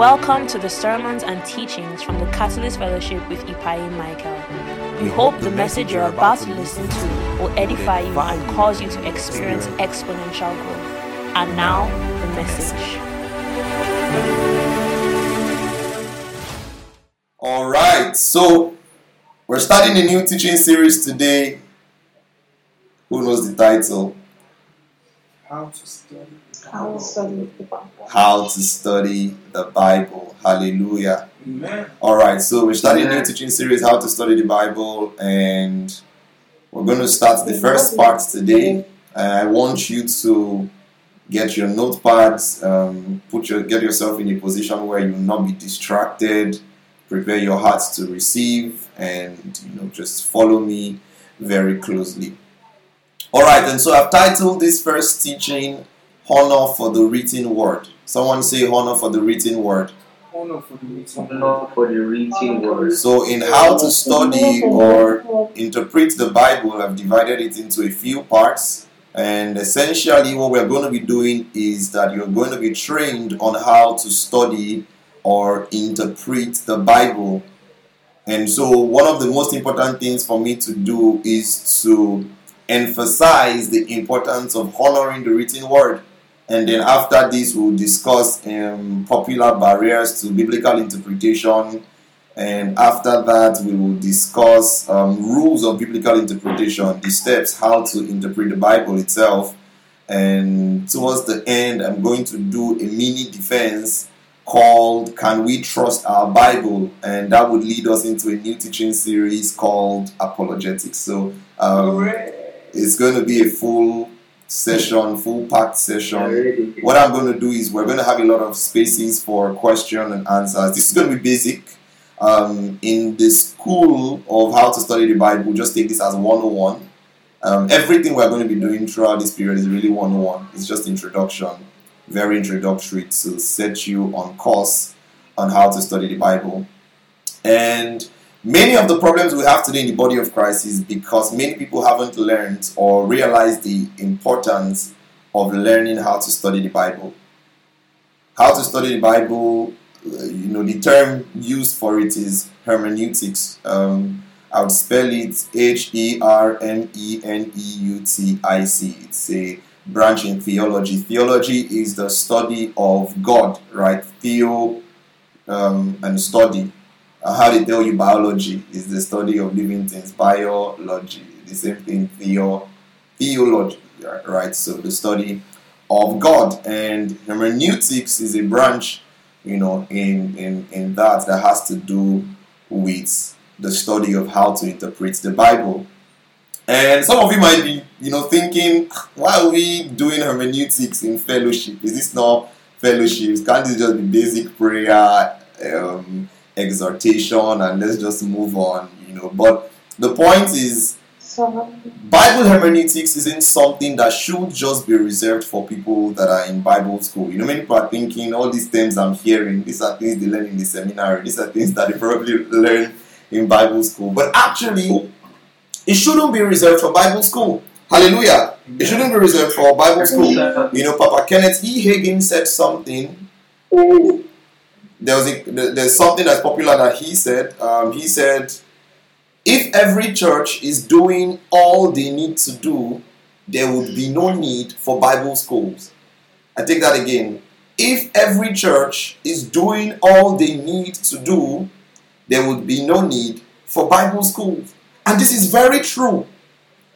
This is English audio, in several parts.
Welcome to the sermons and teachings from the Catalyst Fellowship with Ipai Michael. We hope the message you're about to listen to will edify you and cause you to experience exponential growth. And now, the message. All right, so we're starting a new teaching series today. Who knows the title? How to study. How to study the Bible. How to Study the Bible. Hallelujah. Amen. All right, so we're starting a new teaching series, How to Study the Bible, and we're going to start the first part today. Uh, I want you to get your notepads, um, put your get yourself in a position where you will not be distracted. Prepare your hearts to receive, and you know, just follow me very closely. All right, and so I've titled this first teaching "Honor for the Written Word." Someone say "Honor for the Written Word." Honor for the written Not for the written word. So, in how to study or interpret the Bible, I've divided it into a few parts. And essentially, what we're going to be doing is that you're going to be trained on how to study or interpret the Bible. And so, one of the most important things for me to do is to emphasize the importance of honoring the written word. And then after this, we'll discuss um, popular barriers to biblical interpretation. And after that, we will discuss um, rules of biblical interpretation, the steps how to interpret the Bible itself. And towards the end, I'm going to do a mini defense called Can We Trust Our Bible? And that would lead us into a new teaching series called Apologetics. So um, it's going to be a full session, full packed session. What I'm going to do is we're going to have a lot of spaces for question and answers. This is going to be basic. Um, in the school of how to study the Bible, just take this as 101. Um, everything we're going to be doing throughout this period is really 101. It's just introduction, very introductory to set you on course on how to study the Bible. And many of the problems we have today in the body of Christ is because many people haven't learned or realized the importance of learning how to study the Bible. How to study the Bible, uh, you know, the term used for it is hermeneutics. Um, I would spell it H E R M E N E U T I C. It's a branch in theology. Theology is the study of God, right? Theo um, and study. Uh, how they tell you biology is the study of living things. Biology, the same thing. Theo, theology, right? So the study of God and hermeneutics is a branch, you know, in in in that that has to do with the study of how to interpret the Bible. And some of you might be, you know, thinking, why are we doing hermeneutics in fellowship? Is this not fellowships? Can't this just be basic prayer, um, exhortation, and let's just move on, you know? But the point is, Bible hermeneutics isn't something that should just be reserved for people that are in Bible school. You know, many people are thinking all these terms I'm hearing, these are things they learn in the seminary, these are things that they probably learn in Bible school. But actually, it shouldn't be reserved for Bible school. Hallelujah. It shouldn't be reserved for Bible school. You know, Papa Kenneth E. Hagin said something. Mm. There was a, there's something that's popular that he said. Um, he said, if every church is doing all they need to do, there would be no need for Bible schools. I take that again. If every church is doing all they need to do, there would be no need for Bible schools. And this is very true.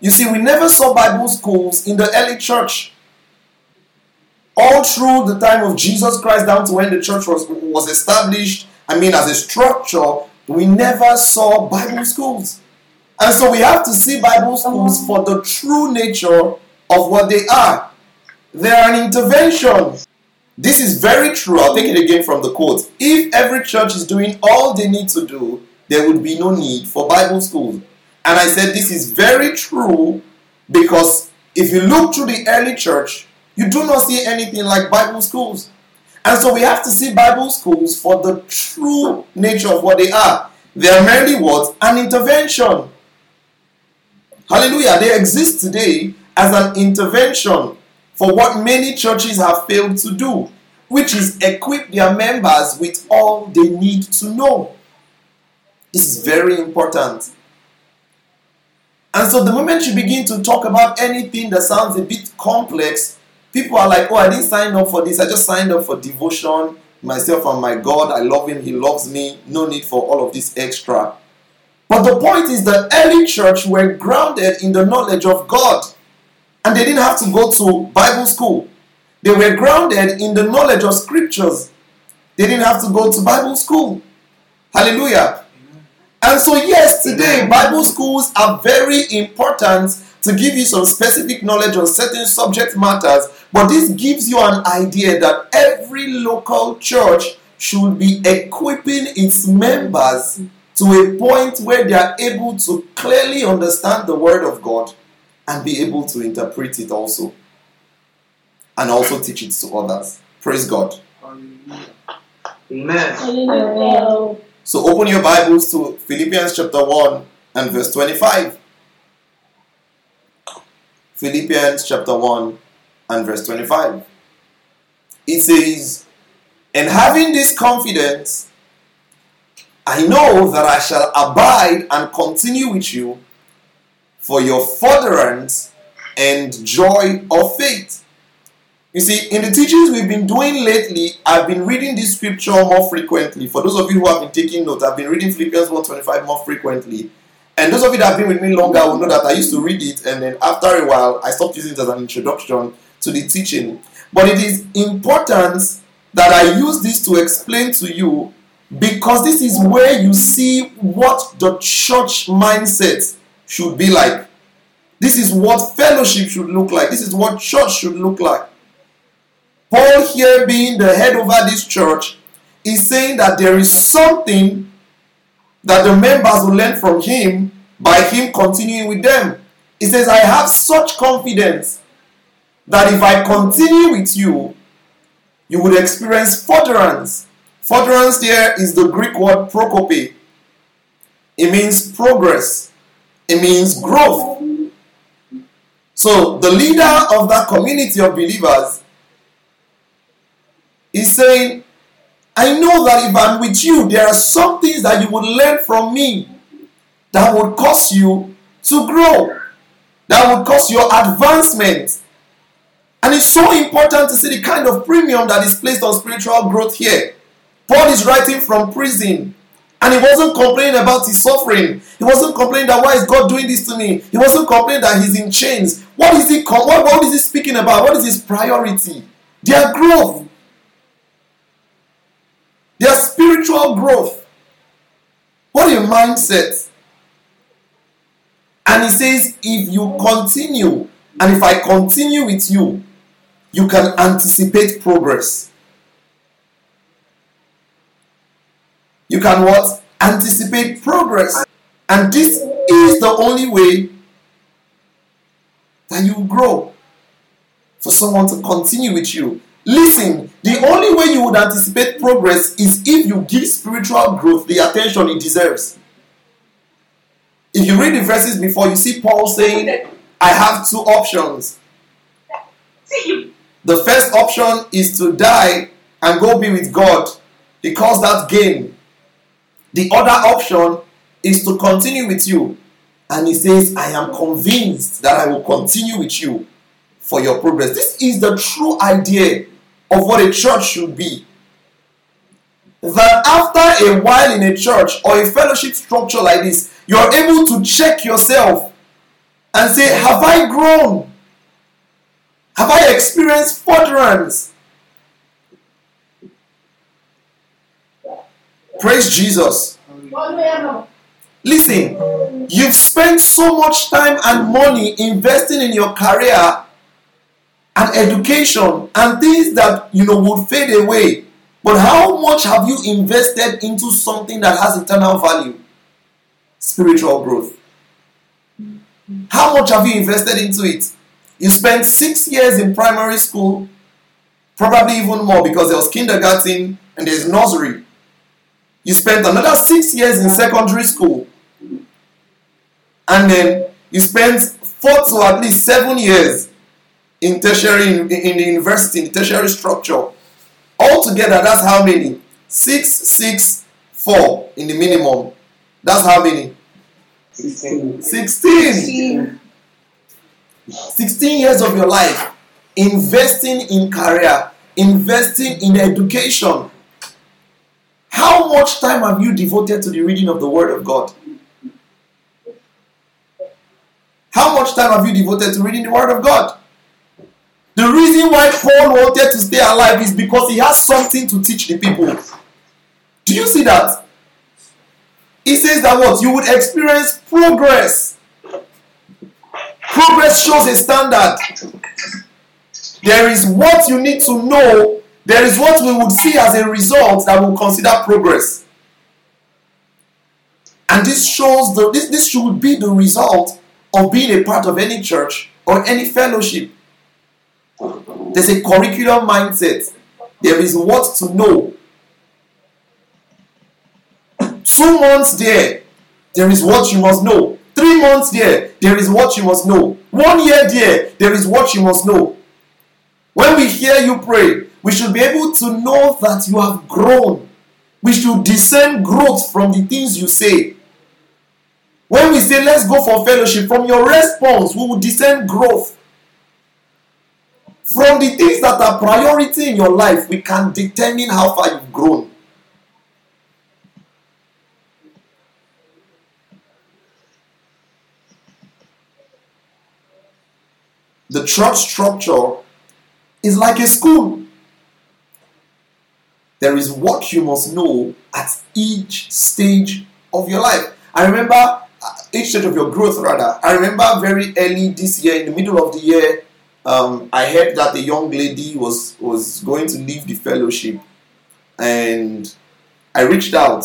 You see, we never saw Bible schools in the early church. All through the time of Jesus Christ, down to when the church was, was established, I mean, as a structure, we never saw Bible schools. And so we have to see Bible schools for the true nature of what they are. They are an intervention. This is very true. I'll take it again from the quote. If every church is doing all they need to do, there would be no need for Bible schools. And I said this is very true because if you look through the early church, you do not see anything like Bible schools. And so we have to see Bible schools for the true nature of what they are. They are merely what? An intervention. Hallelujah. They exist today as an intervention for what many churches have failed to do. which is equip their members with all they need to know. This is very important. And so, the moment you begin to talk about anything that sounds a bit complex, people are like, Oh, I didn't sign up for this. I just signed up for devotion, myself and my God. I love Him. He loves me. No need for all of this extra. But the point is, the early church were grounded in the knowledge of God. And they didn't have to go to Bible school. They were grounded in the knowledge of scriptures. They didn't have to go to Bible school. Hallelujah. And so, yes, today Bible schools are very important to give you some specific knowledge on certain subject matters, but this gives you an idea that every local church should be equipping its members to a point where they are able to clearly understand the Word of God and be able to interpret it also and also teach it to others. Praise God. Amen. So open your Bibles to Philippians chapter 1 and verse 25. Philippians chapter 1 and verse 25. It says, And having this confidence, I know that I shall abide and continue with you for your furtherance and joy of faith. You see, in the teachings we've been doing lately, I've been reading this scripture more frequently. For those of you who have been taking notes, I've been reading Philippians 125 more frequently. And those of you that have been with me longer will know that I used to read it, and then after a while, I stopped using it as an introduction to the teaching. But it is important that I use this to explain to you because this is where you see what the church mindset should be like. This is what fellowship should look like. This is what church should look like. Paul, here being the head over this church, is saying that there is something that the members will learn from him by him continuing with them. He says, I have such confidence that if I continue with you, you would experience furtherance. Furtherance there is the Greek word prokope. It means progress, it means growth. So, the leader of that community of believers is saying, I know that if I'm with you, there are some things that you will learn from me that would cause you to grow, that would cause your advancement. And it's so important to see the kind of premium that is placed on spiritual growth here. Paul is writing from prison. And he wasn't complaining about his suffering. He wasn't complaining that why is God doing this to me. He wasn't complaining that he's in chains. What is he? What, what is he speaking about? What is his priority? Their growth. Their spiritual growth. What a mindset. And he says, if you continue, and if I continue with you, you can anticipate progress. You can what? Anticipate progress. And this is the only way that you grow. For someone to continue with you. Listen, the only way you would anticipate progress is if you give spiritual growth the attention it deserves. If you read the verses before, you see Paul saying, I have two options. The first option is to die and go be with God. He calls that gain. The other option is to continue with you. And he says, I am convinced that I will continue with you for your progress. This is the true idea of what a church should be. That after a while in a church or a fellowship structure like this, you're able to check yourself and say, Have I grown? Have I experienced furtherance? Praise Jesus. Listen, you've spent so much time and money investing in your career and education and things that you know would fade away. But how much have you invested into something that has eternal value? Spiritual growth. How much have you invested into it? You spent six years in primary school, probably even more because there was kindergarten and there's nursery. You spent another six years in secondary school, and then you spent four to at least seven years in tertiary in, in the university in the tertiary structure Altogether, that's how many? Six, six, four in the minimum. That's how many? 16. 16. 16 years of your life investing in career, investing in education. How much time have you devoted to the reading of the Word of God? How much time have you devoted to reading the Word of God? The reason why Paul wanted to stay alive is because he has something to teach the people. Do you see that? He says that what? You would experience progress. Progress shows a standard. There is what you need to know, there is what we would see as a result that will consider progress. And this shows the this, this should be the result of being a part of any church or any fellowship. There's a curriculum mindset. There is what to know. Two months there, there is what you must know. Three months there, there is what you must know. One year there, there is what you must know. When we hear you pray, we should be able to know that you have grown. We should discern growth from the things you say. When we say, let's go for fellowship, from your response, we will discern growth. From the things that are priority in your life, we can determine how far you've grown. The church structure is like a school. There is what you must know at each stage of your life. I remember uh, each stage of your growth, rather. I remember very early this year, in the middle of the year, um, I heard that a young lady was was going to leave the fellowship, and I reached out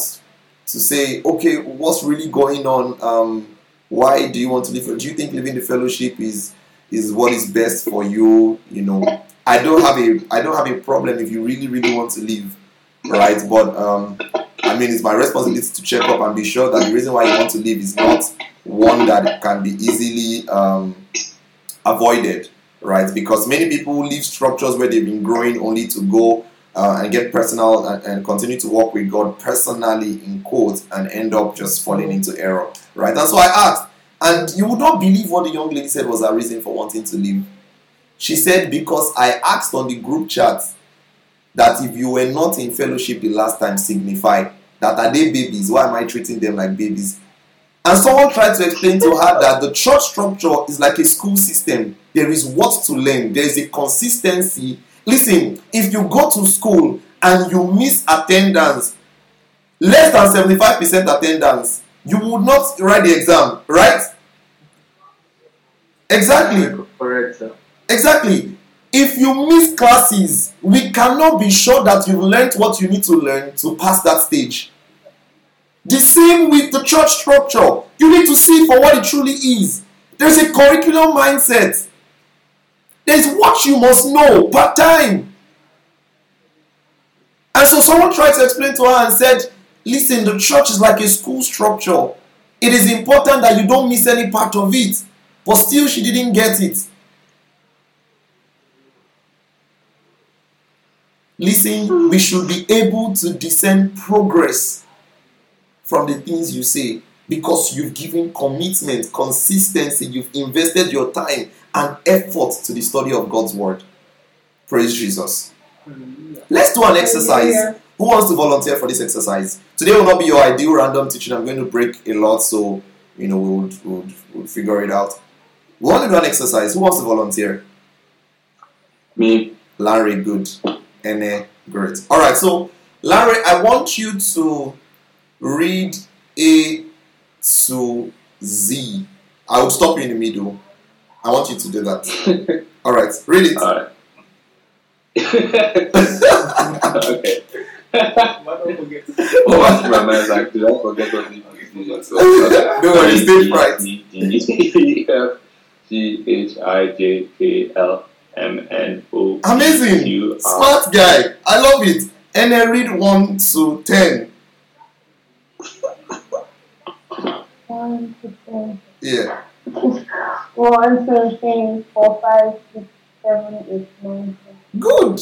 to say, okay, what's really going on? Um, why do you want to leave? Do you think leaving the fellowship is is what is best for you? You know, I don't have a I don't have a problem if you really really want to leave, right? But um, I mean, it's my responsibility to check up and be sure that the reason why you want to leave is not one that can be easily um, avoided, right? Because many people leave structures where they've been growing only to go uh, and get personal and, and continue to work with God personally in quotes and end up just falling into error, right? That's why I asked. And you would not believe what the young lady said was her reason for wanting to leave. She said, Because I asked on the group chat that if you were not in fellowship the last time, signify that are they babies? Why am I treating them like babies? And someone tried to explain to her that the church structure is like a school system. There is what to learn, there is a consistency. Listen, if you go to school and you miss attendance, less than 75% attendance, you would not write the exam, right? Exactly. Correct, sir. Exactly. If you miss classes, we cannot be sure that you've learned what you need to learn to pass that stage. The same with the church structure. You need to see for what it truly is. There's a curriculum mindset. There's what you must know part time. And so someone tried to explain to her and said, Listen, the church is like a school structure. It is important that you don't miss any part of it. But still, she didn't get it. Listen, we should be able to discern progress from the things you say because you've given commitment, consistency, you've invested your time and effort to the study of God's word. Praise Jesus. Let's do an exercise. Who wants to volunteer for this exercise? Today will not be your ideal random teaching. I'm going to break a lot, so you know we would, we would, we would figure it out. We want to do an exercise. Who wants to volunteer? Me. Larry, good. Ene, great. All right, so Larry, I want you to read A to Z. I will stop you in the middle. I want you to do that. All right, read it. Alright. okay. Why don't forget to Oh, my mind is like, did I forget what decision? So, Don't worry, stage fright. D, D, F, G, H, I, J, K, L, M, N, O, Amazing. Smart guy. I love it. And I read 1 to 10. One, two, three. Yeah. One, two, three, four, five, six, seven, eight, nine, ten. Good.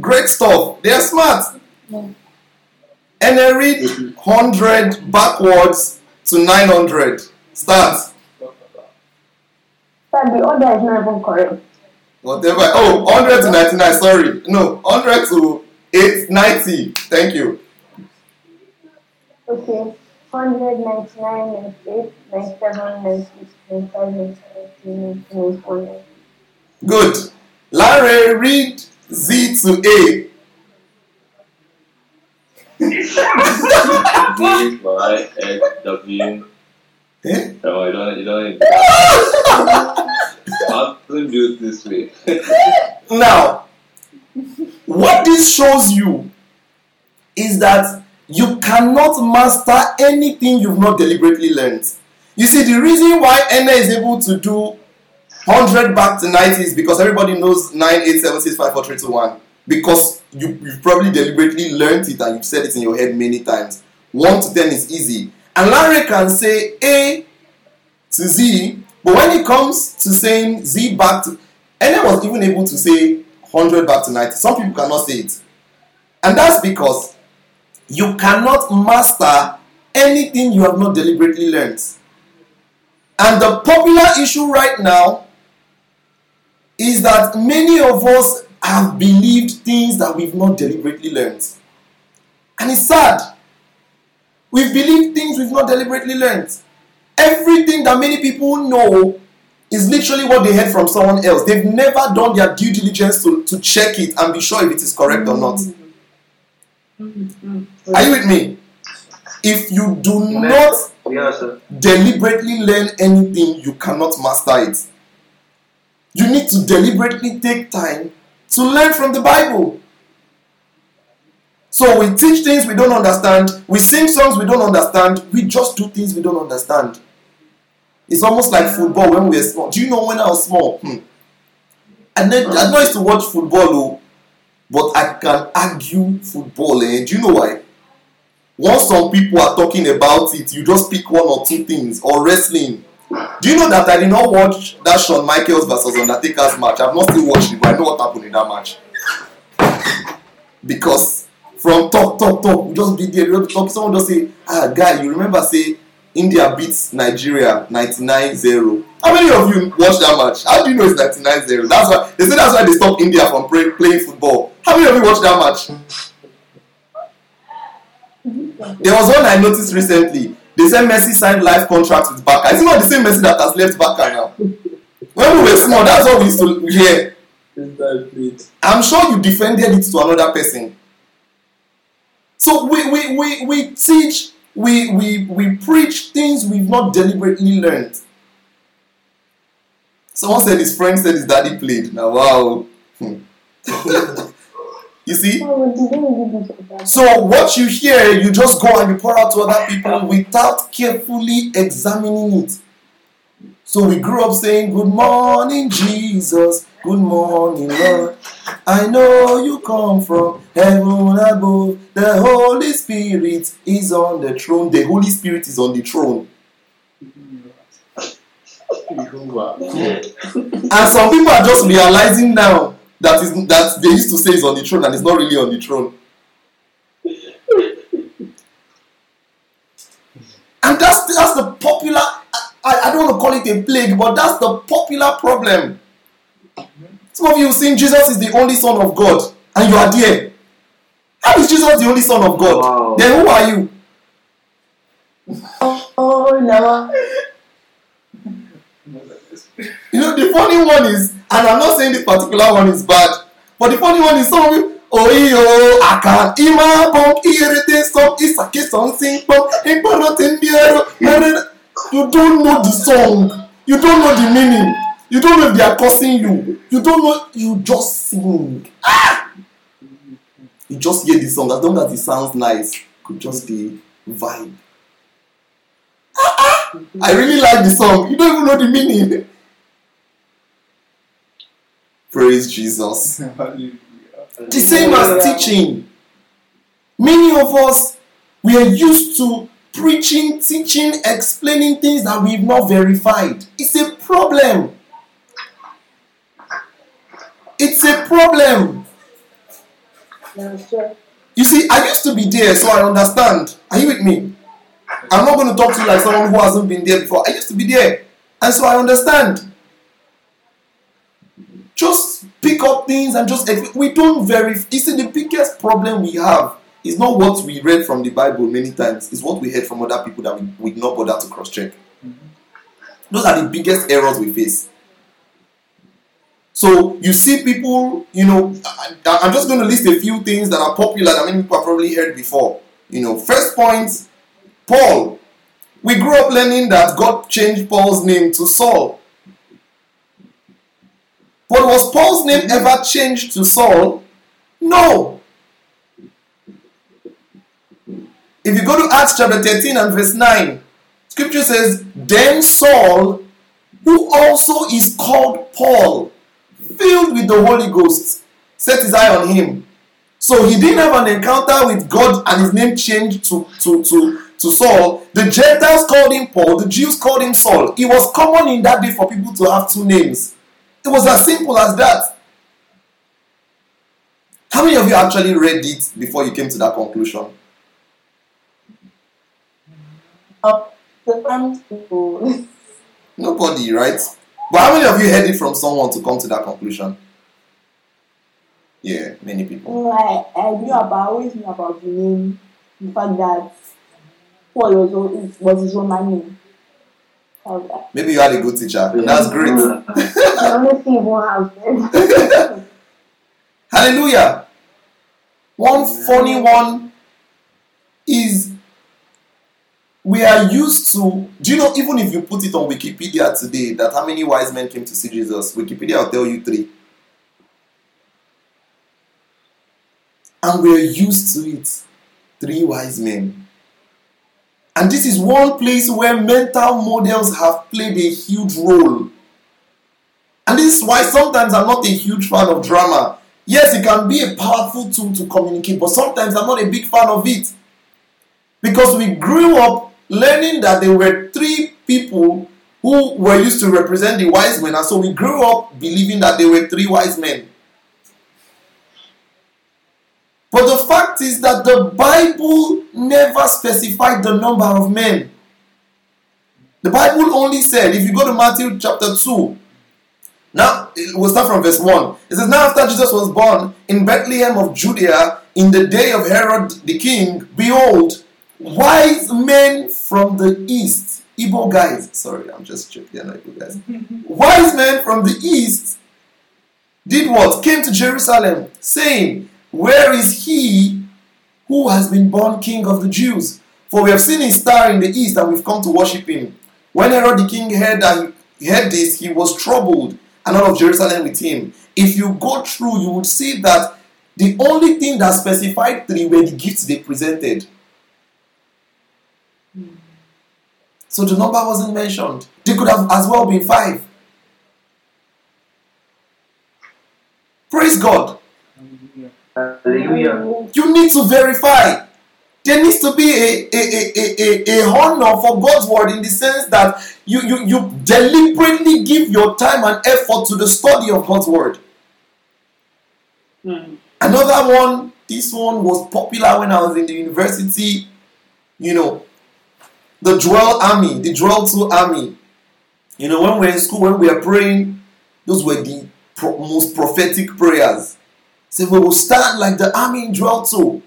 Great stuff. They are smart. And then read 100 backwards to 900. Start. But the order is not even correct. Whatever. Oh, 100 to 99. Sorry. No, 100 to 890. Thank you. Okay. 199, 98, 97, 96, 97, 97, 98, Good. Larry, read Z to A. No, you don't. You don't. I couldn't do it this way. Now, what this shows you is that you cannot master anything you've not deliberately learned. You see, the reason why Ene is able to do 100 back to 90 is because everybody knows 9, 8, 7, 6, 5, 4, 3, 2, 1. Because you, you've probably deliberately learned it and you've said it in your head many times. 1 to 10 is easy. And Larry can say A to Z, but when it comes to saying Z back to. Ene was even able to say 100 back to 90. Some people cannot say it. And that's because you cannot master anything you have not deliberately learned. And the popular issue right now is that many of us have believed things that we've not deliberately learned. And it's sad. We've believed things we've not deliberately learned. Everything that many people know is literally what they heard from someone else. They've never done their due diligence to, to check it and be sure if it is correct or not. Are you with me? If you do not deliberately learn anything, you cannot master it. You need to deliberately take time to learn from the Bible. So we teach things we don't understand, we sing songs we don't understand, we just do things we don't understand. It's almost like football when we were small. Do you know when I was small? Hmm. And then I know used to watch football, oh, but I can argue football. Eh? Do you know why? Once some people are talking about it, you just pick one or two things. Or wrestling. Do you know that I did not watch that Shawn Michaels versus Undertaker's match? I've not still watched it, but I know what happened in that match. Because from talk, talk, talk, we just be there, we talk. Someone just say, ah, guy, you remember say India beats Nigeria 99-0. How many of you watched that match? How do you know it's 99-0? That's why they say that's why they stopped India from play, playing football. How many of you watched that match? There was one I noticed recently. They said Messi signed life contract with Barca. It's not the same Messi that has left Barca now. When we were small, that's what we used to hear. I'm sure you defended it to another person. So we we, we, we teach, we, we we preach things we've not deliberately learned. Someone said his friend said his daddy played. Now wow. You see? Oh, did they really do that? So what you hear, you just go and you pour out to other people without carefully examining it. So we grew up saying, Good morning, Jesus. Good morning, Lord. I know you come from heaven above. The Holy Spirit is on the throne. The Holy Spirit is on the throne. And some people are just realizing now that is that they used to say is on the throne and it's not really on the throne. And that's that's the popular. I, I don't want to call it a plague, but that's the popular problem. Some of you saying Jesus is the only Son of God, and you are there. How is Jesus the only Son of God? Wow. Then who are you? Oh, no. You know, the funny one is, and I'm not saying this particular one is bad, but the funny one is some of you, oh, yo, I can ima bong irete some isake something bong You don't know the song. You don't know the meaning. You don't know if they are cursing you. You don't know. You just sing. Ah! You just hear the song as long as it sounds nice. Could just be vibe. Ah, ah! I really like the song. You don't even know the meaning. Praise Jesus. The same as teaching. Many of us we are used to preaching, teaching, explaining things that we've not verified. It's a problem. It's a problem. You see, I used to be there, so I understand. Are you with me? I'm not going to talk to you like someone who hasn't been there before. I used to be there, and so I understand. Just pick up things and just we don't verify. You see, the biggest problem we have is not what we read from the Bible many times. It's what we heard from other people that we we not bother to cross check. Mm-hmm. Those are the biggest errors we face. So you see people, you know, I, I'm just going to list a few things that are popular that many people have probably heard before. You know, first point, Paul. We grew up learning that God changed Paul's name to Saul. But was Paul's name ever changed to Saul? No. If you go to Acts chapter 13 and verse 9, scripture says, Then Saul, who also is called Paul, filled with the Holy Ghost, set his eye on him. So he didn't have an encounter with God and his name changed to, to, to, to Saul. The Gentiles called him Paul, the Jews called him Saul. It was common in that day for people to have two names. It was as simple as that. How many of you actually read it before you came to that conclusion? Up the front people. Nobody, right? But how many of you heard it from someone to come to that conclusion? Yeah, many people. Well, I, I knew about, I always knew about the name, the fact that Paul was, was his Roman name. I was like, Maybe you had a good teacher. That's great. The only thing one house there. Hallelujah. One funny one is we are used to. Do you know, even if you put it on Wikipedia today, that how many wise men came to see Jesus? Wikipedia will tell you three. And we're used to it. Three wise men. And this is one place where mental models have played a huge role. And this is why sometimes I'm not a huge fan of drama. Yes, it can be a powerful tool to communicate, but sometimes I'm not a big fan of it. Because we grew up learning that there were three people who were used to represent the wise men, and so we grew up believing that there were three wise men. But the fact is that the Bible never specified the number of men. The Bible only said, if you go to Matthew chapter 2, now we'll start from verse 1. It says, Now after Jesus was born in Bethlehem of Judea in the day of Herod the king, behold, wise men from the east, Igbo guys, sorry, I'm just joking, they're not Igbo guys. wise men from the east did what? Came to Jerusalem, saying, Where is he who has been born king of the Jews? For we have seen his star in the east and we've come to worship him. When Herod the king heard that he heard this, he was troubled, and all of Jerusalem with him. If you go through, you would see that the only thing that specified three were the gifts they presented. So the number wasn't mentioned. They could have as well been five. Praise God. Hallelujah. You need to verify. There needs to be a, a, a, a, a, honor for God's word in the sense that you, you, you deliberately give your time and effort to the study of God's word. Hmm. Another one, this one was popular when I was in the university. You know, the Joel Army, the Joel 2 Army. You know, when we're in school, when we are praying, those were the pro- most prophetic prayers. Say, we will stand like the army in Joel 2,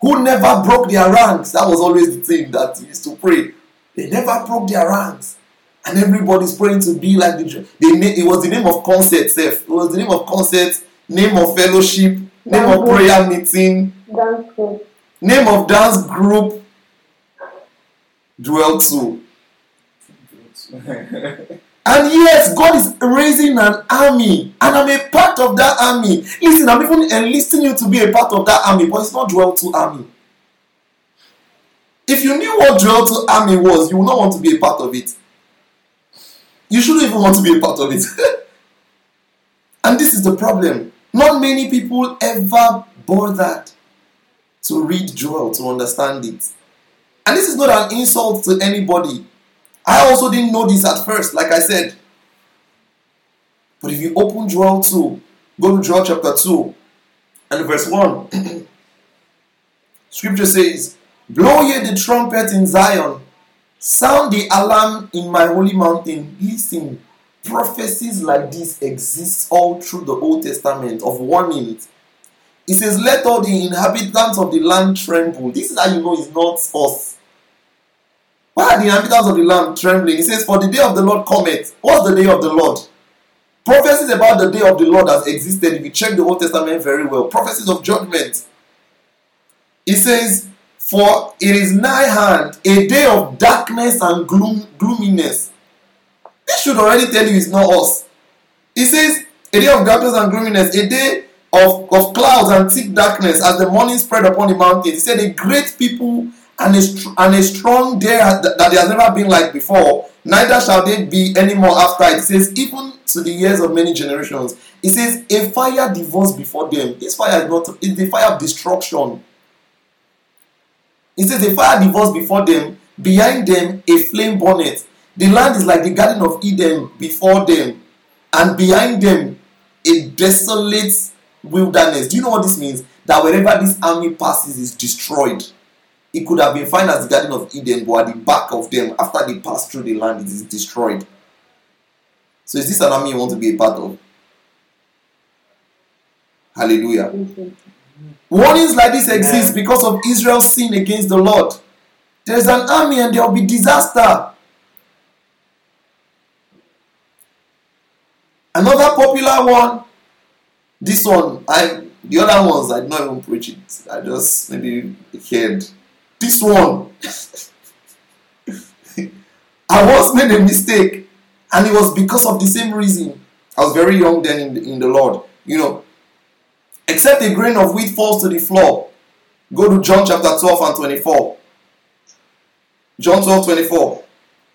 who never broke their ranks. That was always the thing that used to pray. They never broke their ranks. And everybody's praying to be like the. They, na- it was the name of concert, Seth. It was the name of concert, name of fellowship, name of prayer meeting, Dance group. name of dance group. Joel 2. And yes, God is raising an army, and I'm a part of that army. Listen, I'm even enlisting you to be a part of that army, but it's not Joel 2 army. If you knew what Joel 2 army was, you would not want to be a part of it. You shouldn't even want to be a part of it. and this is the problem. Not many people ever bothered to read Joel to understand it. And this is not an insult to anybody. I also didn't know this at first, like I said. But if you open Joel 2, go to Joel chapter 2 and verse 1. Scripture says, Blow ye the trumpet in Zion, sound the alarm in my holy mountain. Listen, prophecies like this exist all through the Old Testament of warnings. It says, Let all the inhabitants of the land tremble. This is how you know it's not us. Why are the inhabitants of the land trembling? He says, For the day of the Lord cometh. What's the day of the Lord? Prophecies about the day of the Lord has existed. If you check the Old Testament very well, prophecies of judgment. He says, For it is nigh hand, a day of darkness and gloom, gloominess. This should already tell you it's not us. He says, A day of darkness and gloominess, a day of, of clouds and thick darkness as the morning spread upon the mountains. He said, A great people and a, and a strong day that there has never been like before, neither shall they be any more after. It says, Even to the years of many generations. It says, A fire devours before them. This fire is not, it's the fire of destruction. It says, A fire devours before them, behind them a flame bonnet. The land is like the Garden of Eden before them, and behind them a desolate wilderness. Do you know what this means? That wherever this army passes is destroyed. It could have been fine as the Garden of Eden, but at the back of them, after they pass through the land, it is destroyed. So is this an army you want to be a part of? Hallelujah. Warnings like this exist because of Israel's sin against the Lord. There's an army and there will be disaster. Another popular one. This one, I the other ones I did not even preach it. I just maybe heard. This one. I once made a mistake, and it was because of the same reason. I was very young then in the, in the Lord. You know, except a grain of wheat falls to the floor. Go to John chapter 12 and 24. John 12, 24.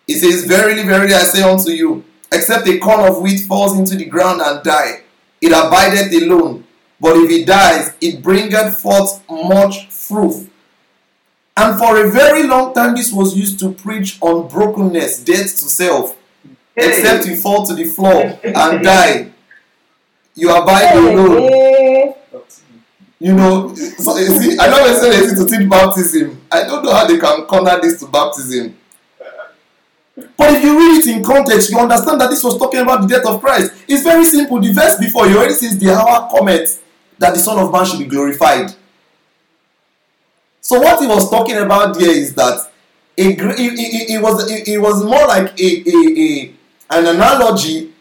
It says, Verily, verily, I say unto you, except a corn of wheat falls into the ground and die, it abideth alone. But if it dies, it bringeth forth much fruit. And for a very long time, this was used to preach on brokenness, death to self. Except you fall to the floor and die, you abide alone. Hey, You know, so you see, I know they say to teach baptism. I don't know how they can corner this to baptism. But if you read it in context, you understand that this was talking about the death of Christ. It's very simple. The verse before, you already says the hour cometh that the Son of Man should be glorified. So what he was talking about there is that gr- it, it, it was it, it was more like a, a, a an analogy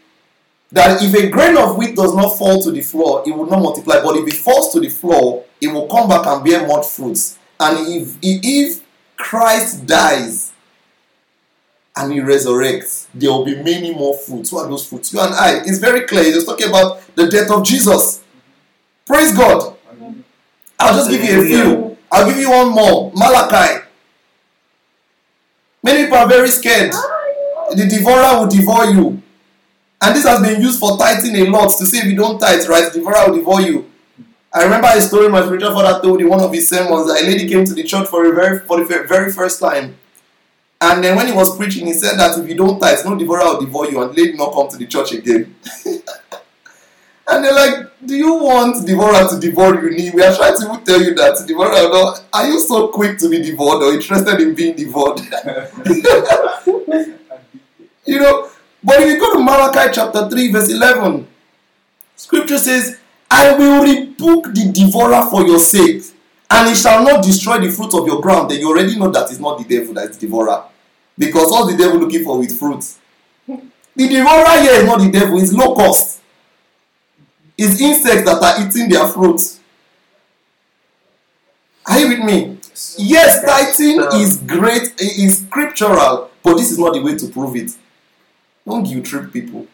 that if a grain of wheat does not fall to the floor, it will not multiply. But if it falls to the floor, it will come back and bear much fruits. And if if Christ dies and he resurrects, there will be many more fruits. What are those fruits? You and I. It's very clear. He's talking about the death of Jesus. Praise God. I'll just give you a few. I'll give you one more. Malachi. Many people are very scared. The devourer will devour you. And this has been used for tithing a lot to say if you don't tithe, right, the devourer will devour you. I remember a story my spiritual father told in one of his sermons. that A lady came to the church for a very for the very first time. And then when he was preaching, he said that if you don't tithe, no devourer will devour you, and the lady not come to the church again. and they're like, Do you want devourer to devour you? We are trying to tell you that will not. Are you so quick to be devoured or interested in being devoured? You know, but if you go to Malachi chapter 3, verse 11, scripture says, I will rebuke the devourer for your sake, and he shall not destroy the fruit of your ground. Then you already know that it's not the devil that is the devourer. Because what's the devil looking for with fruits? The devourer here is not the devil, it's locust. It's insects that are eating their fruits. Are you with me? Yes, tithing is great, is scriptural, but this is not the way to prove it. Don't you trick people.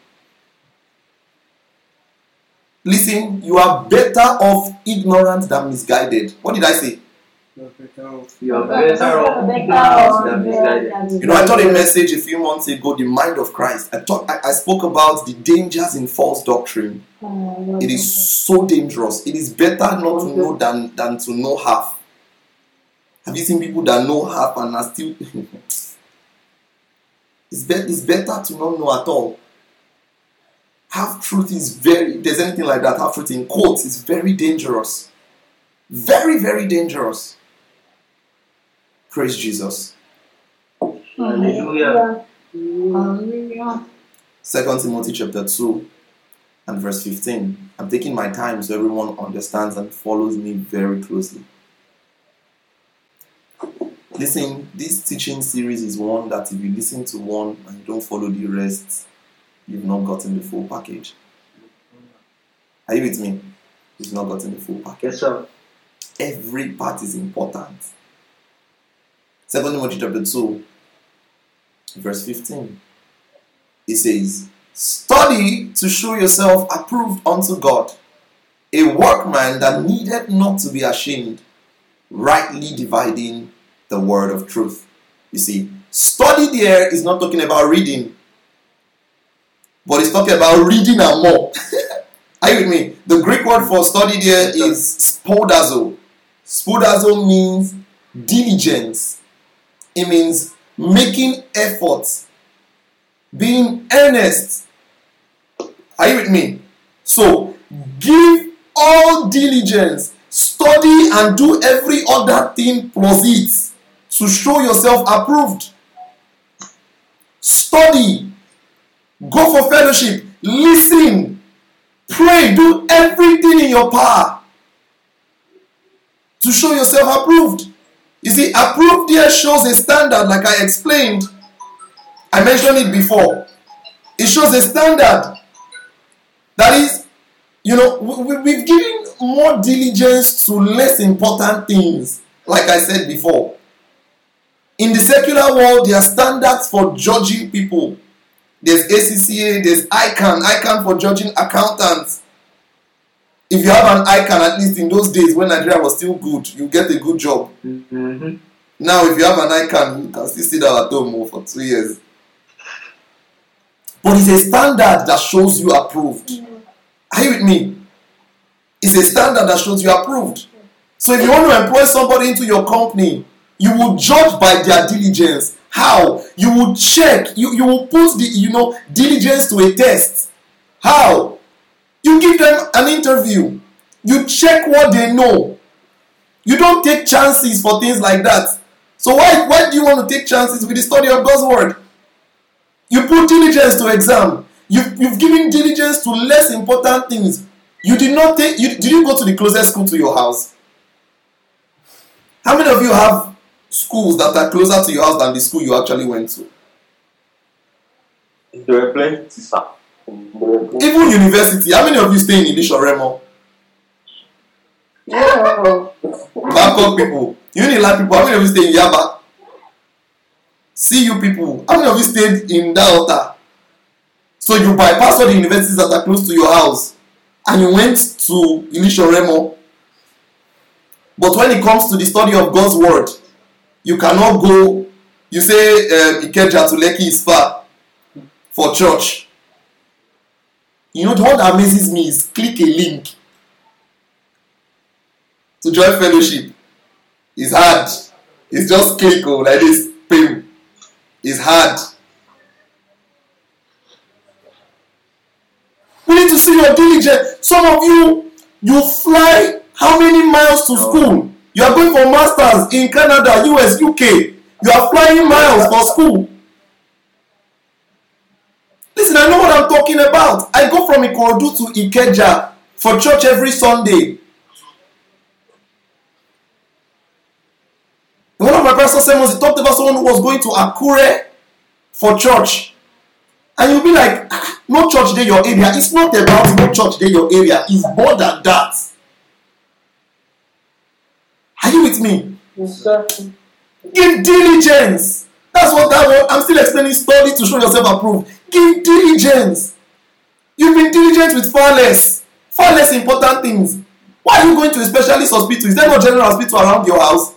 Listen, you are better off ignorant than misguided. What did I say? You are better off Better ignorant off than misguided. You know, I taught a message a few months ago, the mind of Christ. I taught, I, I spoke about the dangers in false doctrine. It is so dangerous. It is better not to know than, than to know half. Have you seen people that know half and are still? it's, be, it's better to not know at all. Half truth is very. There's anything like that, half truth in quotes is very dangerous. Very, very dangerous. Praise Jesus. Hallelujah. Hallelujah. Second Timothy chapter 2 and verse 15. I'm taking my time so everyone understands and follows me very closely. Listen, this teaching series is one that if you listen to one and you don't follow the rest, you've not gotten the full package. Are you with me? You've not gotten the full package. Yes, sir. Every part is important. Second Timothy chapter 2, verse 15. It says, Study to show yourself approved unto God, a workman that needed not to be ashamed, rightly dividing the word of truth. You see, study there is not talking about reading, but it's talking about reading and more. Are you with me? The Greek word for study there is spodazo. Spodazo means diligence. It means making efforts, being earnest. Are you with me? So, give all diligence, study and do every other thing it to show yourself approved. Study, go for fellowship, listen, pray, do everything in your power to show yourself approved. You see, approved here shows a standard, like I explained. I mentioned it before. It shows a standard. That is, you know, we, we've given more diligence to less important things, like I said before. In the secular world, there are standards for judging people. There's ACCA, there's ICAN, ICAN for judging accountants. If you have an ICAN, at least in those days when Nigeria was still good, you get a good job. Mm-hmm. Now, if you have an ICAN, you can still sit down at home for two years. But it's a standard that shows you approved. Are you with me? It's a standard that shows you approved. So if you want to employ somebody into your company, you will judge by their diligence. How? You will check. You, you will put the you know diligence to a test. How? You give them an interview. You check what they know. You don't take chances for things like that. So why why do you want to take chances with the study of God's word? You put diligence to exam. You, you've given diligence to less important things. You did not take. You did you go to the closest school to your house? How many of you have schools that are closer to your house than the school you actually went to? There were plenty, sir. Even university. How many of you stay in Ilisho Remo? Bangkok people. Unilag people. How many of you stay in Yaba? CU people. How many of you stayed in Delta? So you bypass all the universities that are close to your house and you went to Ilisho Remo. But when it comes to the study of God's word, you cannot go. You say um, Ikeja to Lekki is far for church. You know, that amazes me is click a link to join fellowship. It's hard. It's just click oh, like this. Pim. It's hard. We need to see your diligence. Some of you, you fly how many miles to school? You are going for masters in Canada, US, UK. You are flying miles for school. Listen, I know what I'm talking about. I go from Ikorodu to Ikeja for church every Sunday. In one of my pastor sermons, he talked about someone who was going to Akure for church. And you'll be like, "Ah, no church there your area. It's not about no church there your area. It's more than that. Are you with me? Yes, sir. Give diligence. That's what that word. I'm still explaining study to show yourself approved. Give diligence. You've been diligent with far less, far less important things. Why are you going to a specialist hospital? Is there no general hospital around your house?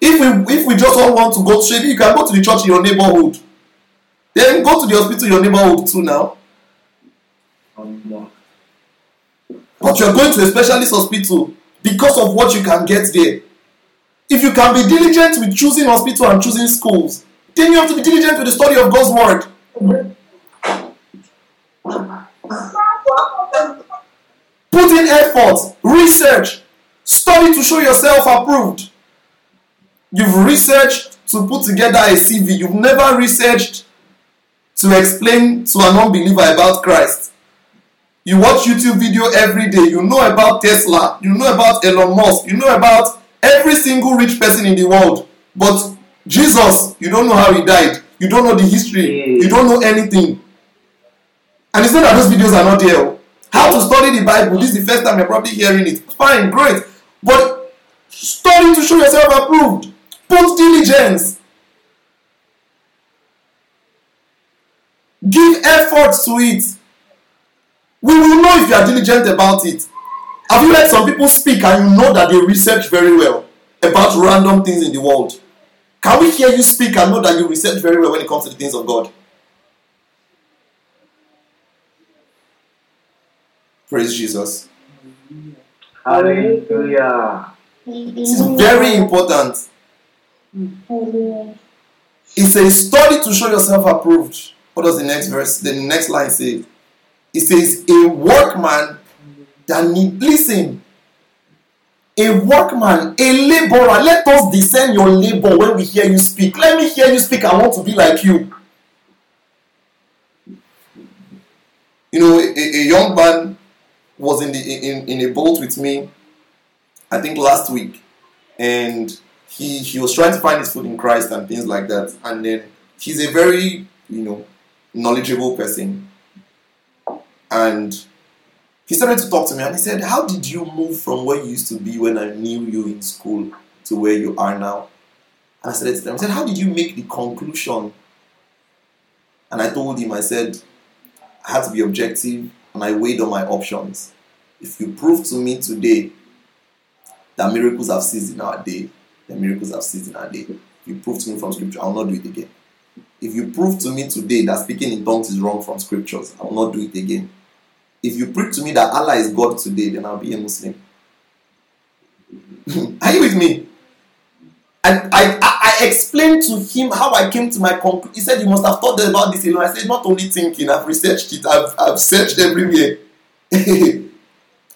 If we if we just all want to go to you can go to the church in your neighborhood. Then go to the hospital in your neighborhood too now. But you're going to a specialist hospital because of what you can get there. If you can be diligent with choosing hospital and choosing schools, then you have to be diligent with the study of God's word. Put in effort, research, study to show yourself approved. You've researched to put together a CV. You've never researched to explain to an unbeliever about Christ. You watch YouTube video every day. You know about Tesla. You know about Elon Musk. You know about every single rich person in the world. But Jesus, you don't know how he died. You don't know the history. You don't know anything. And it's not that those videos are not there. How to study the Bible. This is the first time you're probably hearing it. Fine, great. But study to show yourself approved. Put diligence. Give effort to it. We will know if you are diligent about it. Have you heard some people speak and you know that they research very well about random things in the world? Can we hear you speak and know that you research very well when it comes to the things of God? Praise Jesus. Hallelujah. It's very important. It's a study to show yourself approved. What does the next verse, the next line say? It says, a workman that need, listen, a workman, a laborer. Let us discern your labor when we hear you speak. Let me hear you speak. I want to be like you. You know, a, a young man was in the in, in a boat with me, I think last week, and he he was trying to find his food in Christ and things like that. And then he's a very you know knowledgeable person, and he started to talk to me and he said, How did you move from where you used to be when I knew you in school to where you are now? And I said to him, I said, How did you make the conclusion? And I told him, I said, I had to be objective and I weighed all my options. If you prove to me today that miracles have ceased in our day, then miracles have ceased in our day. If you prove to me from scripture, I will not do it again. If you prove to me today that speaking in tongues is wrong from scriptures, I will not do it again if you prove to me that Allah is God today, then I'll be a Muslim. Are you with me? And I, I, I, explained to him how I came to my conclusion. He said, You must have thought about this alone. I said, Not only thinking, I've researched it, I've, I've searched everywhere.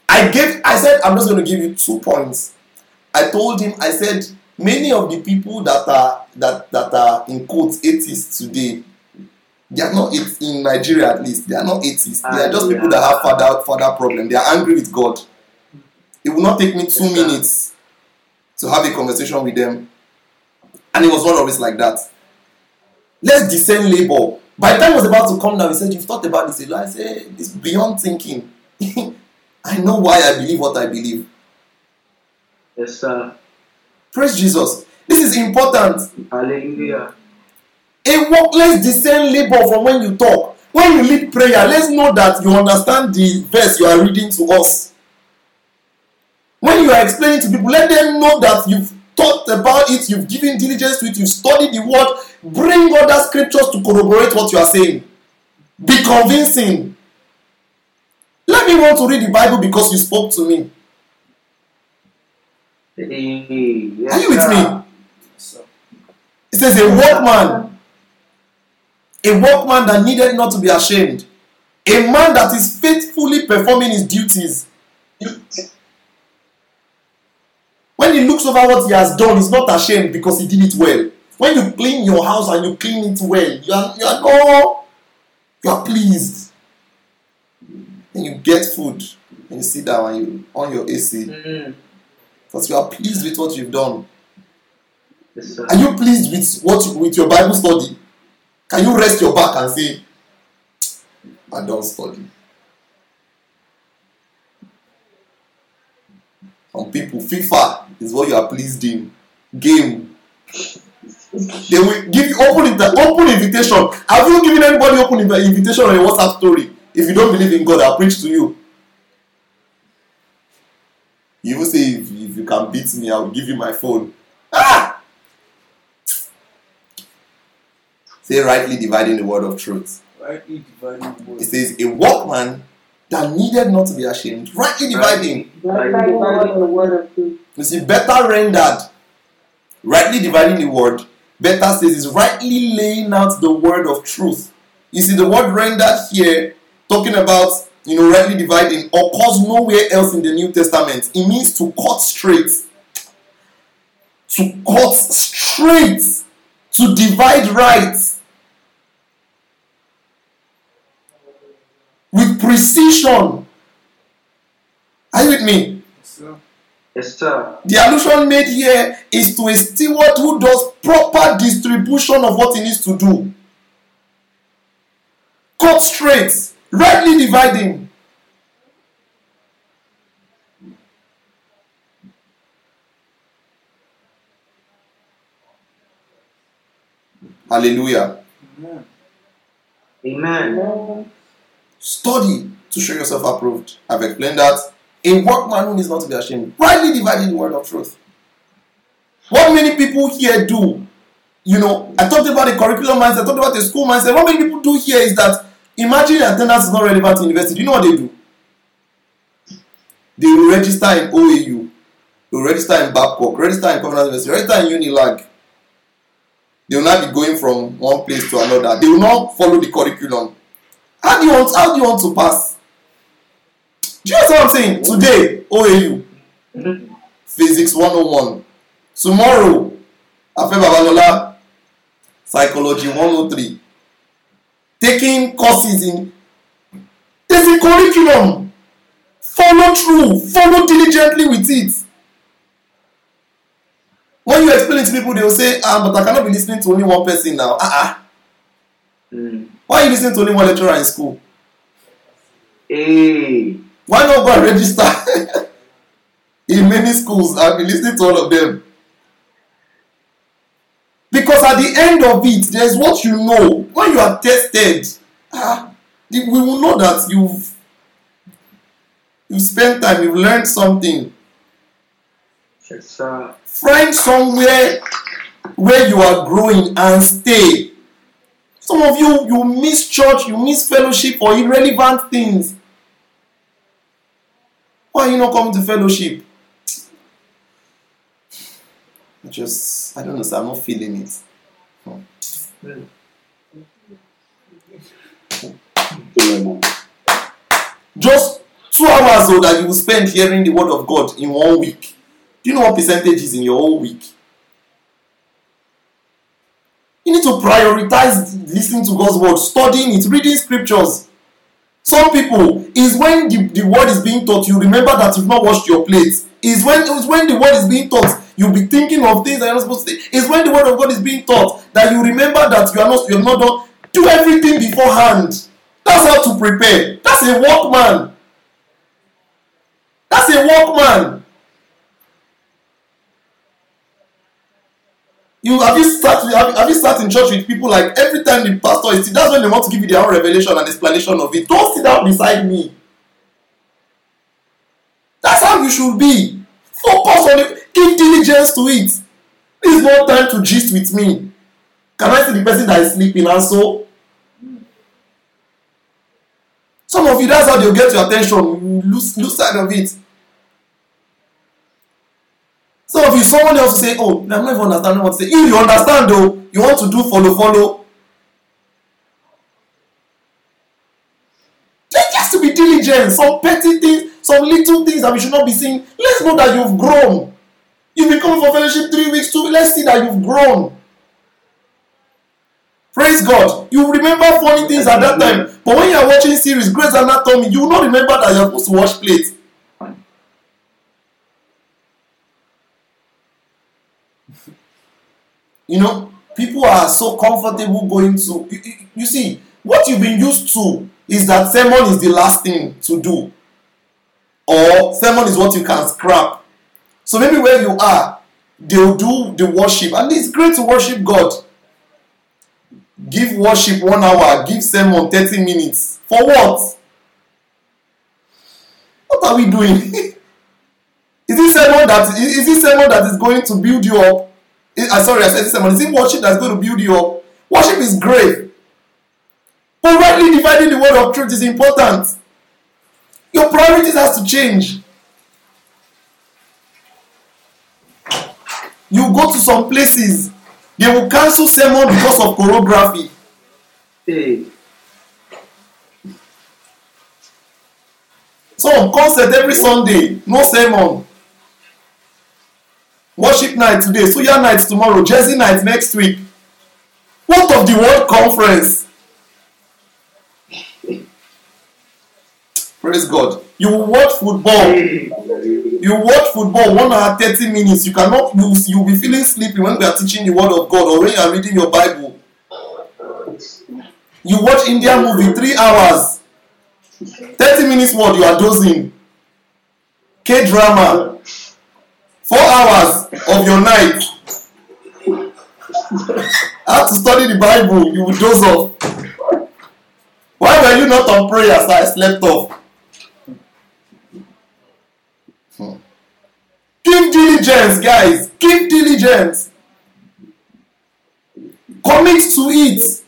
I gave I said, I'm just going to give you two points. I told him, I said, many of the people that are that that are in quotes atheists today, they are not it in Nigeria at least. They are not atheists. They are just people that have father father problem. They are angry with God. It will not take me two minutes to have a conversation with them. And it was not always like that. Let's discern labor. By the time I was about to come down, he said, You've thought about this a lot. I said, It's beyond thinking. I know why I believe what I believe. Yes, sir. Praise Jesus. This is important. Hallelujah. A work, let's discern labor from when you talk. When you lead prayer, let's know that you understand the verse you are reading to us. When you are explaining to people, let them know that you've thought about it, you've given diligence to it, you've studied the word. Bring other scriptures to corroborate what you are saying. Be convincing. Let me want to read the Bible because you spoke to me. Yes, Are you with me? It says a workman, a workman that needed not to be ashamed, a man that is faithfully performing his duties. When he looks over what he has done, he's not ashamed because he did it well. When you clean your house and you clean it well, you are, you are no, you are pleased. And you get food and you sit down and you on your AC Mm. because you are pleased with what you've done. Yes. Are you pleased with what with your Bible study? Can you rest your back and say, I don't study? Some people, FIFA is what you are pleased in. Game. They will give you open open invitation. Have you given anybody open invi- invitation on a WhatsApp story? If you don't believe in God, I'll preach to you. You even say, if, if you can beat me, I'll give you my phone. Say rightly dividing the word of truth. Rightly dividing the word. It says a workman that needed not to be ashamed. Rightly dividing. Dividing the word of the word of truth. You see, better rendered. Rightly dividing the word. Better says is rightly laying out the word of truth. You see, the word rendered here, talking about you know rightly dividing, occurs nowhere else in the New Testament. It means to cut straight. to cut straight, to divide right with precision. Are you with me? Yes, sir. The allusion made here is to a steward who does proper distribution of what he needs to do. Cut straight, rightly dividing. Hallelujah. Amen. Study to show yourself approved. I've explained that. A workman who is not to be ashamed, rightly dividing the word of truth. What many people here do, you know, I talked about the curriculum mindset, I talked about the school mindset. What many people do here is that imagine attendance is not relevant to university. You know what they do? They will register in OAU, they will register in Babcock, register in Covenant University, register in Unilag. They will not be going from one place to another. They will not follow the curriculum. How do you want, how do you want to pass? Do you know saying? Today, OAU, Physics 101. Tomorrow, Afe Babalola, Psychology 103. Taking courses in. There's a curriculum. Follow through. Follow diligently with it. When you explain to people, they will say, ah, but I cannot be listening to only one person now. Ah, ah. Mm. Why you listening to only one lecturer in school? Hey. Why not go and register in many schools and be listening to all of them? Because at the end of it, there's what you know. When you are tested, ah, the- we will know that you've you've spent time, you've learned something. Yes, sir. Find somewhere where you are growing and stay. Some of you, you miss church, you miss fellowship for irrelevant things. Why are you not coming to fellowship? I just, I don't know, sir, I'm not feeling it. Hmm. Just two hours so that you will spend hearing the word of God in one week. Do you know what percentage is in your whole week? You need to prioritize listening to God's word, studying it, reading scriptures. Some people is when the, the word is being taught, you remember that you've not washed your plate. Is when is when the word is being taught, you'll be thinking of things that you're not supposed to. Is when the word of God is being taught that you remember that you are not you have not done. Do everything beforehand. That's how to prepare. That's a workman. That's a workman. You have you with- have, have you sat in church with people like every time the pastor is that's when they want to give you their own revelation and explanation of it. Don't sit down beside me. That's how you should be. Focus on it. Give diligence to it. This is not time to gist with me. Can I see the person that is sleeping and so? Some of you, that's how they'll get your attention. You lose, lose sight of it. Some of you, someone else say, Oh, I'm not even understanding what to say. If you understand, though, you want to do follow, follow. There has to be diligence. Some petty things, some little things that we should not be seeing. Let's know that you've grown. You've been coming for fellowship three weeks, two. Let's see that you've grown. Praise God. You remember funny things at that time. But when you are watching series, Grey's Anatomy, you will not remember that you're supposed to wash plates. You know, people are so comfortable going to. You, you- see, what you've been used to is that sermon is the last thing to do, or sermon is what you can scrap. So maybe where you are, they'll do the worship, and it's great to worship God. Give worship one hour, give sermon 30 minutes. For what? What are we doing? is this sermon that is this sermon that is going to build you up? Is, uh, sorry, I said this sermon. Is it worship that's going to build you up? Worship is great. But rightly dividing the word of truth is important. Your priorities has to change. You go to some places, they will cancel sermon because of choreography. Hey. Some concert every Sunday, no sermon. Worship night today, Suya night tomorrow, Jersey night next week. What of the World Conference? Praise God. You watch football. You watch football one hour thirty minutes. You cannot you you be feeling sleepy when we are teaching the word of God or when you are reading your Bible. You watch Indian movie three hours. Thirty minutes word you are dozing. K drama. Four hours of your night. Have to study the Bible. You will doze off. Why were you not on prayer so I slept off? Hmm. Give diligence, guys. Give diligence. Commit to it.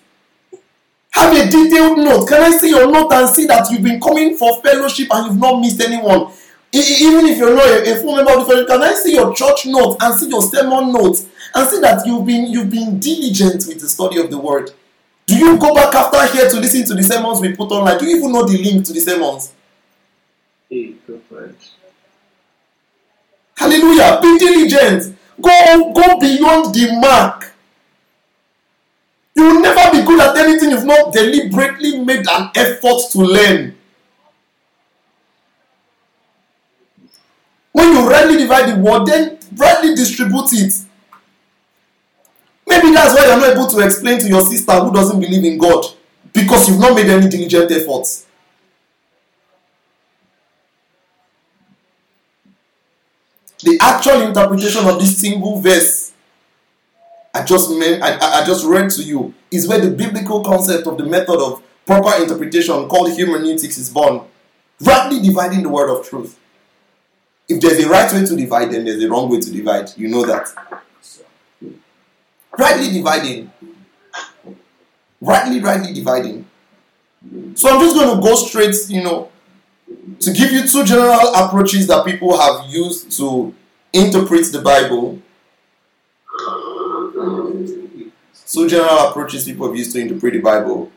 Have a detailed note. Can I see your note and see that you've been coming for fellowship and you've not missed anyone? Even if you're not a, a full member of the fellowship, can I see your church notes and see your sermon notes and see that you've been you've been diligent with the study of the word? Do you go back after here to listen to the sermons we put online? Do you even know the link to the sermons? Hey. Hallelujah. Be diligent. Go, go beyond the mark. You will never be good at anything if not deliberately made an effort to learn. When you rightly divide the word, then rightly distribute it. Maybe that's why you're not able to explain to your sister who doesn't believe in God because you've not made any diligent efforts. the actual interpretation of this single verse I just I- I just read to you is where the biblical concept of the method of proper interpretation called hermeneutics is born. Rightly dividing the word of truth. If there's a right way to divide, then there's a wrong way to divide. You know that. Rightly dividing. Rightly, rightly dividing. So I'm just going to go straight, you know, to give you two general approaches that people have used to interpret the Bible. Two general approaches people have used to interpret the Bible.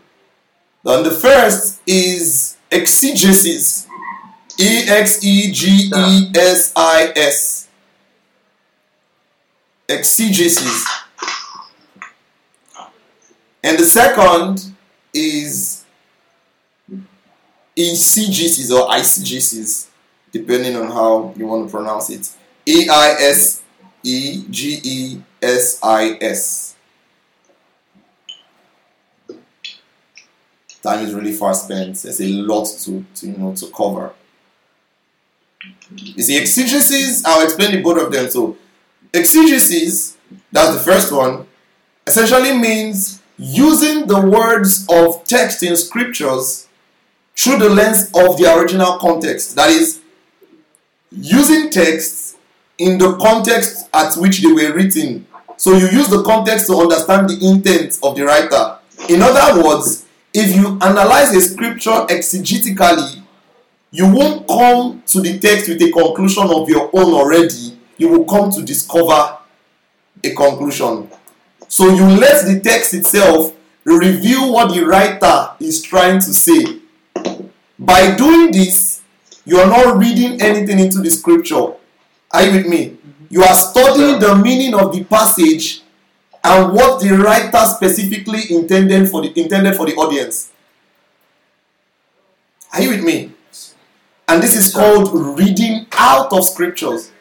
Then the first is exegesis. E X E G E S I S. Exegesis. And the second is eisegesis or eisegesis, depending on how you want to pronounce it. E I S E G E S I S. Time is really fast spent. There's a lot to, to you know to cover. You see, exegesis, I'll explain the both of them. So, exegesis, that's the first one, essentially means using the words of text in scriptures through the lens of the original context. That is, using texts in the context at which they were written. So you use the context to understand the intent of the writer. In other words, if you analyze a scripture exegetically, you won't come to the text with a conclusion of your own already. You will come to discover a conclusion. So you let the text itself reveal what the writer is trying to say. By doing this, you are not reading anything into the scripture. Are you with me? Mm-hmm. You are studying the meaning of the passage and what the writer specifically intended for the intended for the audience. Are you with me? And this is called reading out of scriptures.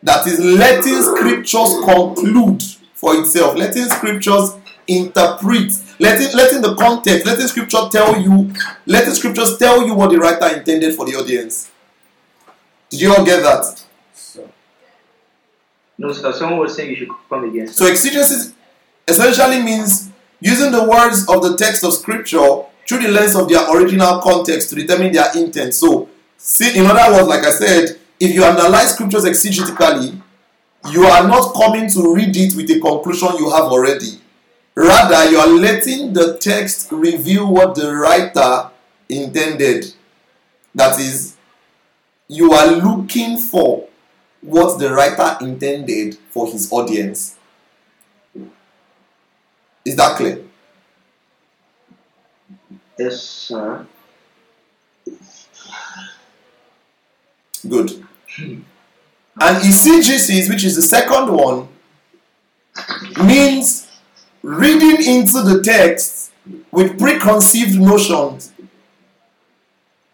That is letting scriptures conclude for itself, letting scriptures interpret, letting letting the context, letting scripture tell you, letting scriptures tell you what the writer intended for the audience. Did you all get that? No, sir. Someone was saying you should come again. So exegesis essentially means using the words of the text of scripture through the lens of their original context to determine their intent. So, see, in other words, like I said, if you analyze scriptures exegetically, you are not coming to read it with a conclusion you have already. Rather, you are letting the text reveal what the writer intended. That is, you are looking for what the writer intended for his audience. Is that clear? Yes, sir. Good. And eisegesis, which is the second one, means reading into the text with preconceived notions.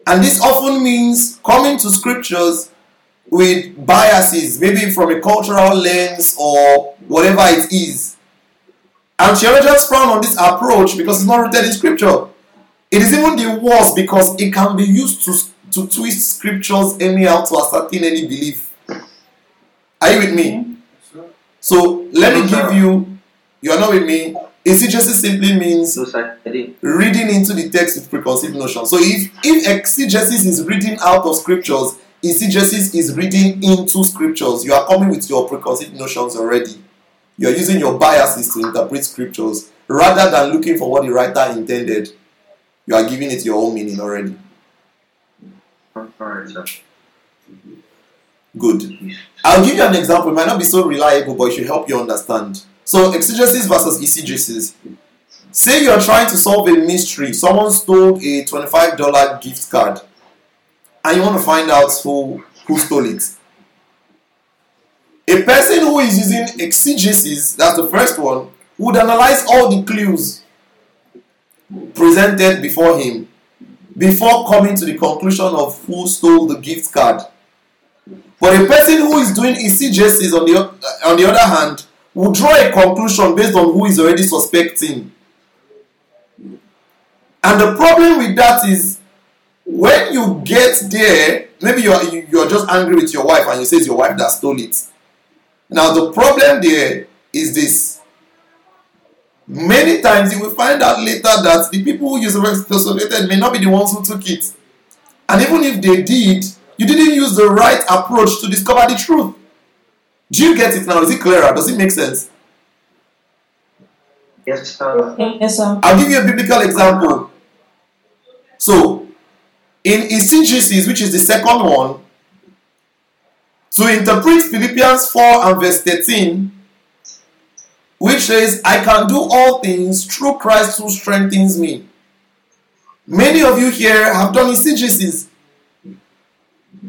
And this often means coming to scriptures with biases, maybe from a cultural lens or whatever it is. And theologians frown on this approach because it's not rooted in scripture. It is even the worst because it can be used to, to twist scriptures anyhow to ascertain any belief. Are you with me? Mm-hmm. So let me give you, you are not with me. Eisegesis simply means No, sir. I didn't. reading into the text with preconceived notions. So if if exegesis is reading out of scriptures, eisegesis is reading into scriptures. You are coming with your preconceived notions already. You are using your biases to interpret scriptures rather than looking for what the writer intended. You are giving it your own meaning already. Alright. Good. I'll give you an example. It might not be so reliable, but it should help you understand. So, exegesis versus eisegesis. Say you're trying to solve a mystery. Someone stole a $25 gift card, and you want to find out who, who stole it. A person who is using exegesis, that's the first one, would analyze all the clues presented before him before coming to the conclusion of who stole the gift card. But a person who is doing eisegesis on the, on the other hand will draw a conclusion based on who is already suspecting. And the problem with that is when you get there, maybe you're, you- you're just angry with your wife and you say it's your wife that stole it. Now, the problem there is this. Many times you will find out later that the people who you suspected may not be the ones who took it. And even if they did, you didn't use the right approach to discover the truth. Do you get it now? Is it clearer? Does it make sense? Yes, sir. Yes, sir. I'll give you a biblical example. So, in eisegesis, which is the second one, to interpret Philippians 4 and verse 13, which says, I can do all things through Christ who strengthens me. Many of you here have done eisegesis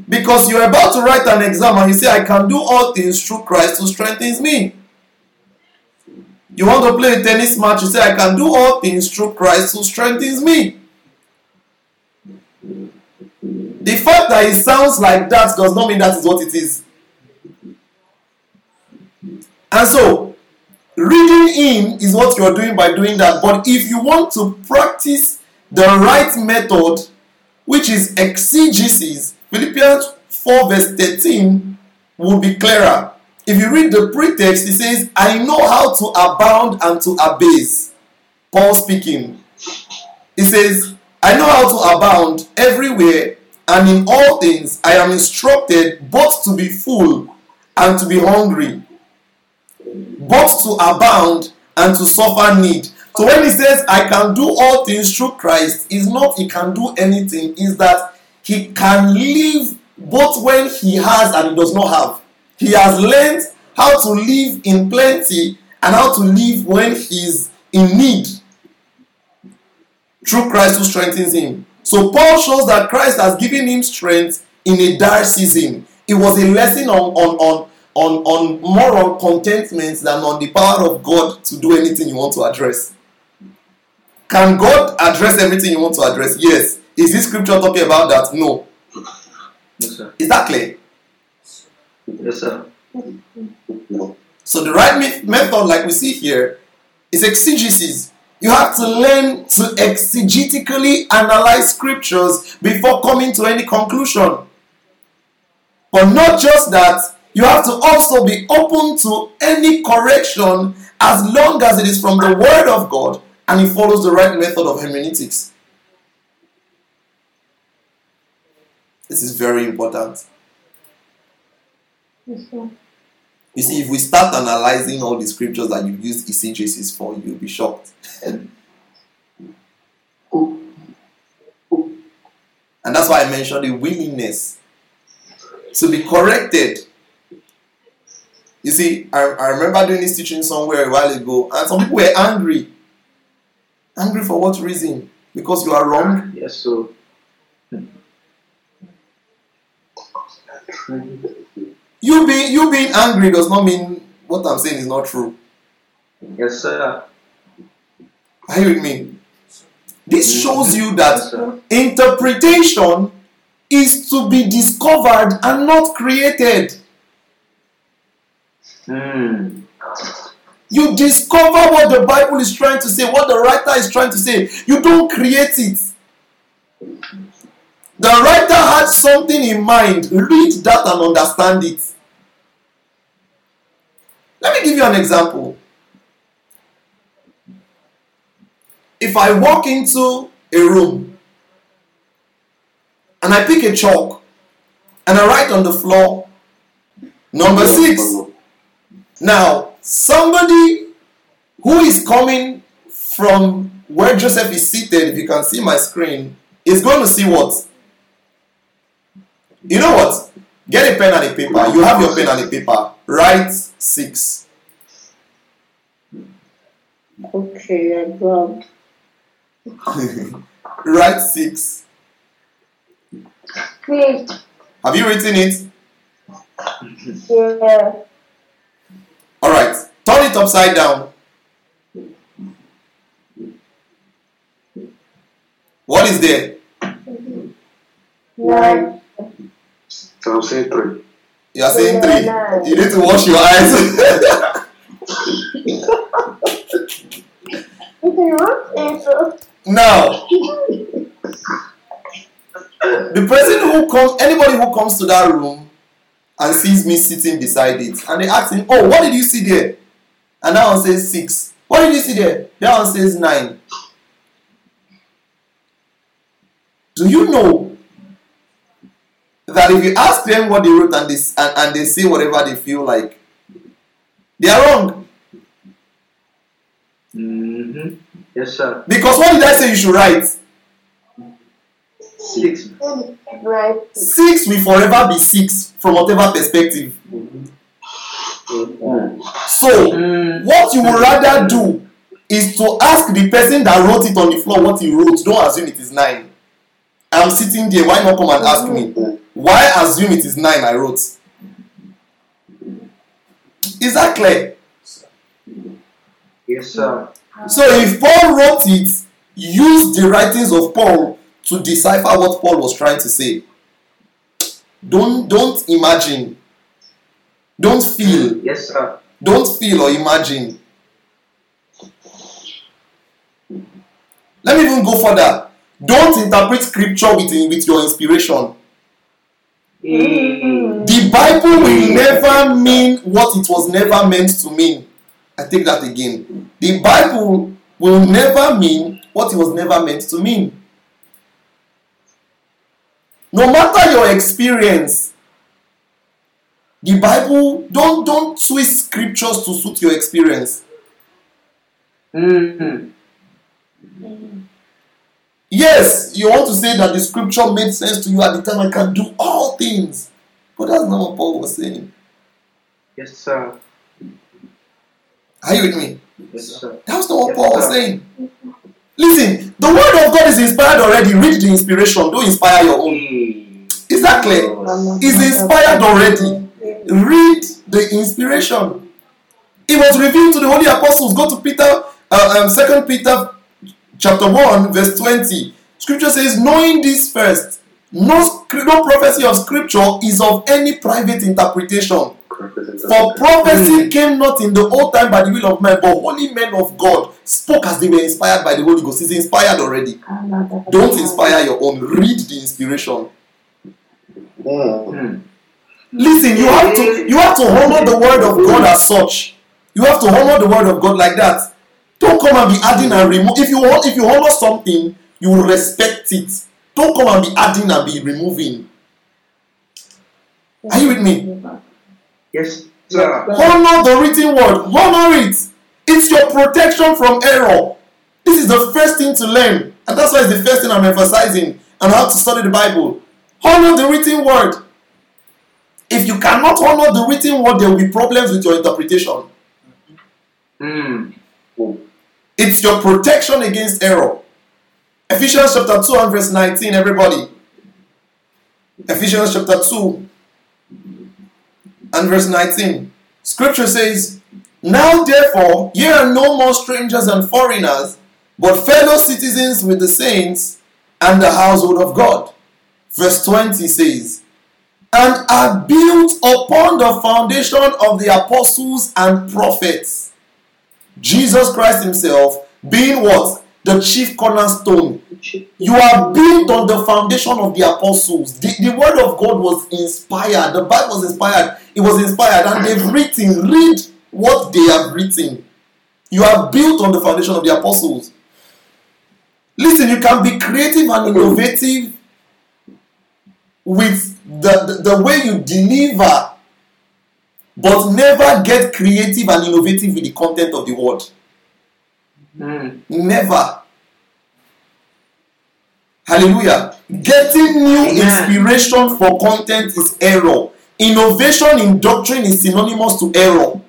because you're about to write an exam and you say, I can do all things through Christ who strengthens me. You want to play a tennis match, you say, I can do all things through Christ who strengthens me. The fact that it sounds like that does not mean that is what it is. And so, reading in is what you're doing by doing that. But if you want to practice the right method, which is exegesis, Philippians 4 verse 13 will be clearer. If you read the pretext, it says, I know how to abound and to abase. Paul speaking. It says, I know how to abound everywhere and in all things I am instructed both to be full and to be hungry, both to abound and to suffer need. So when he says, I can do all things through Christ, is not he can do anything, is that he can live both when he has and he does not have. He has learned how to live in plenty and how to live when he's in need through Christ who strengthens him. So Paul shows that Christ has given him strength in a dire season. It was a lesson on on on on, on more on contentment than on the power of God to do anything you want to address. Can God address everything you want to address? Yes. Is this scripture talking about that? No. Yes, sir. Is that clear? Yes, sir. So the right me- method, like we see here, is exegesis. You have to learn to exegetically analyze scriptures before coming to any conclusion. But not just that, you have to also be open to any correction as long as it is from the Word of God and it follows the right method of hermeneutics. This is very important. Yes. You see, if we start analyzing all the scriptures that you've used eisegesis for, you'll be shocked. and that's why I mentioned the willingness to be corrected. You see, I, I remember doing this teaching somewhere a while ago, and some people were angry. Angry for what reason? Because you are wrong? Yes, so. You being you being angry does not mean what I'm saying is not true. Yes, sir. Are you with me? This shows you that interpretation is to be discovered and not created. Hmm. You discover what the Bible is trying to say, what the writer is trying to say. You don't create it. The writer had something in mind. Read that and understand it. Let me give you an example. If I walk into a room and I pick a chalk and I write on the floor number six. Now, somebody who is coming from where Joseph is seated, if you can see my screen, is going to see what? You know what? Get a pen and a paper. You have your pen and a paper. Write six. Okay, I grabbed. Write six. Have you written it? Yeah. Alright. Turn it upside down. What is there? Nine. I'm saying three. You are saying three. Nine. You need to wash your eyes. If you want answer. now, the person who comes, anybody who comes to that room and sees me sitting beside it, and they ask him, "Oh, what did you see there?" And that one says six. What did you see there? That one says nine. Do you know that if you ask them what they wrote and they, and, and they say whatever they feel like, they are wrong? Mm-hmm. Yes, sir. Because what did I say you should write? Six. Right. Six will forever be six from whatever perspective. So, Mm. what you would rather do is to ask the person that wrote it on the floor what he wrote. Don't assume it is nine. I'm sitting there. Why not come and ask me? Why assume it is nine I wrote? Is that clear? Yes, sir. So, if Paul wrote it, use the writings of Paul to decipher what Paul was trying to say. Don't don't imagine. Don't feel. Yes, sir. Don't feel or imagine. Let me even go further. Don't interpret scripture with, with your inspiration. Mm. The Bible will never mean what it was never meant to mean. I take that again. The Bible will never mean what it was never meant to mean. No matter your experience, the Bible don't don't twist scriptures to suit your experience. Mm. Yes, you want to say that the scripture made sense to you at the time I can do all things. But that's not what Paul was saying. Yes, sir. Are you with me? Yes, sir. That's not what Yes, Paul was saying. Listen, the word of God is inspired already. Read the inspiration. Don't inspire your own. Mm. Is that clear? It's inspired already. Read the inspiration. It was revealed to the holy apostles. Go to Peter, uh, um, Second Peter, chapter one, verse twenty. Scripture says, "Knowing this first, no, no prophecy of Scripture is of any private interpretation." For prophecy came not in the old time by the will of man, but holy men of God spoke as they were inspired by the Holy Ghost. It's inspired already. Don't inspire your own. Read the inspiration. Mm. Listen, you have to you have to honor the word of God as such. You have to honor the word of God like that. Don't come and be adding and remove. If you want, if you honor something, you will respect it. Don't come and be adding and be removing. Are you with me? Yes, sir. Honor the written word. Honor it. It's your protection from error. This is the first thing to learn, and that's why it's the first thing I'm emphasizing on how to study the Bible. Honor the written word. If you cannot honor the written word, there will be problems with your interpretation. Mm. It's your protection against error. Ephesians chapter 2 and verse 19, everybody. Ephesians chapter 2 and and verse 19. Scripture says, Now therefore, ye are no more strangers and foreigners, but fellow citizens with the saints and the household of God. Verse 20 says, And are built upon the foundation of the apostles and prophets. Jesus Christ Himself being what? The chief cornerstone. You are built on the foundation of the apostles. The, the word of God was inspired. The Bible was inspired. It was inspired, and they've written. Read what they have written. You are built on the foundation of the apostles. Listen, you can be creative and innovative with the, the, the way you deliver, but never get creative and innovative with the content of the word. Mm. Never. Hallelujah. Getting new inspiration for content is error. Innovation in doctrine is synonymous to error.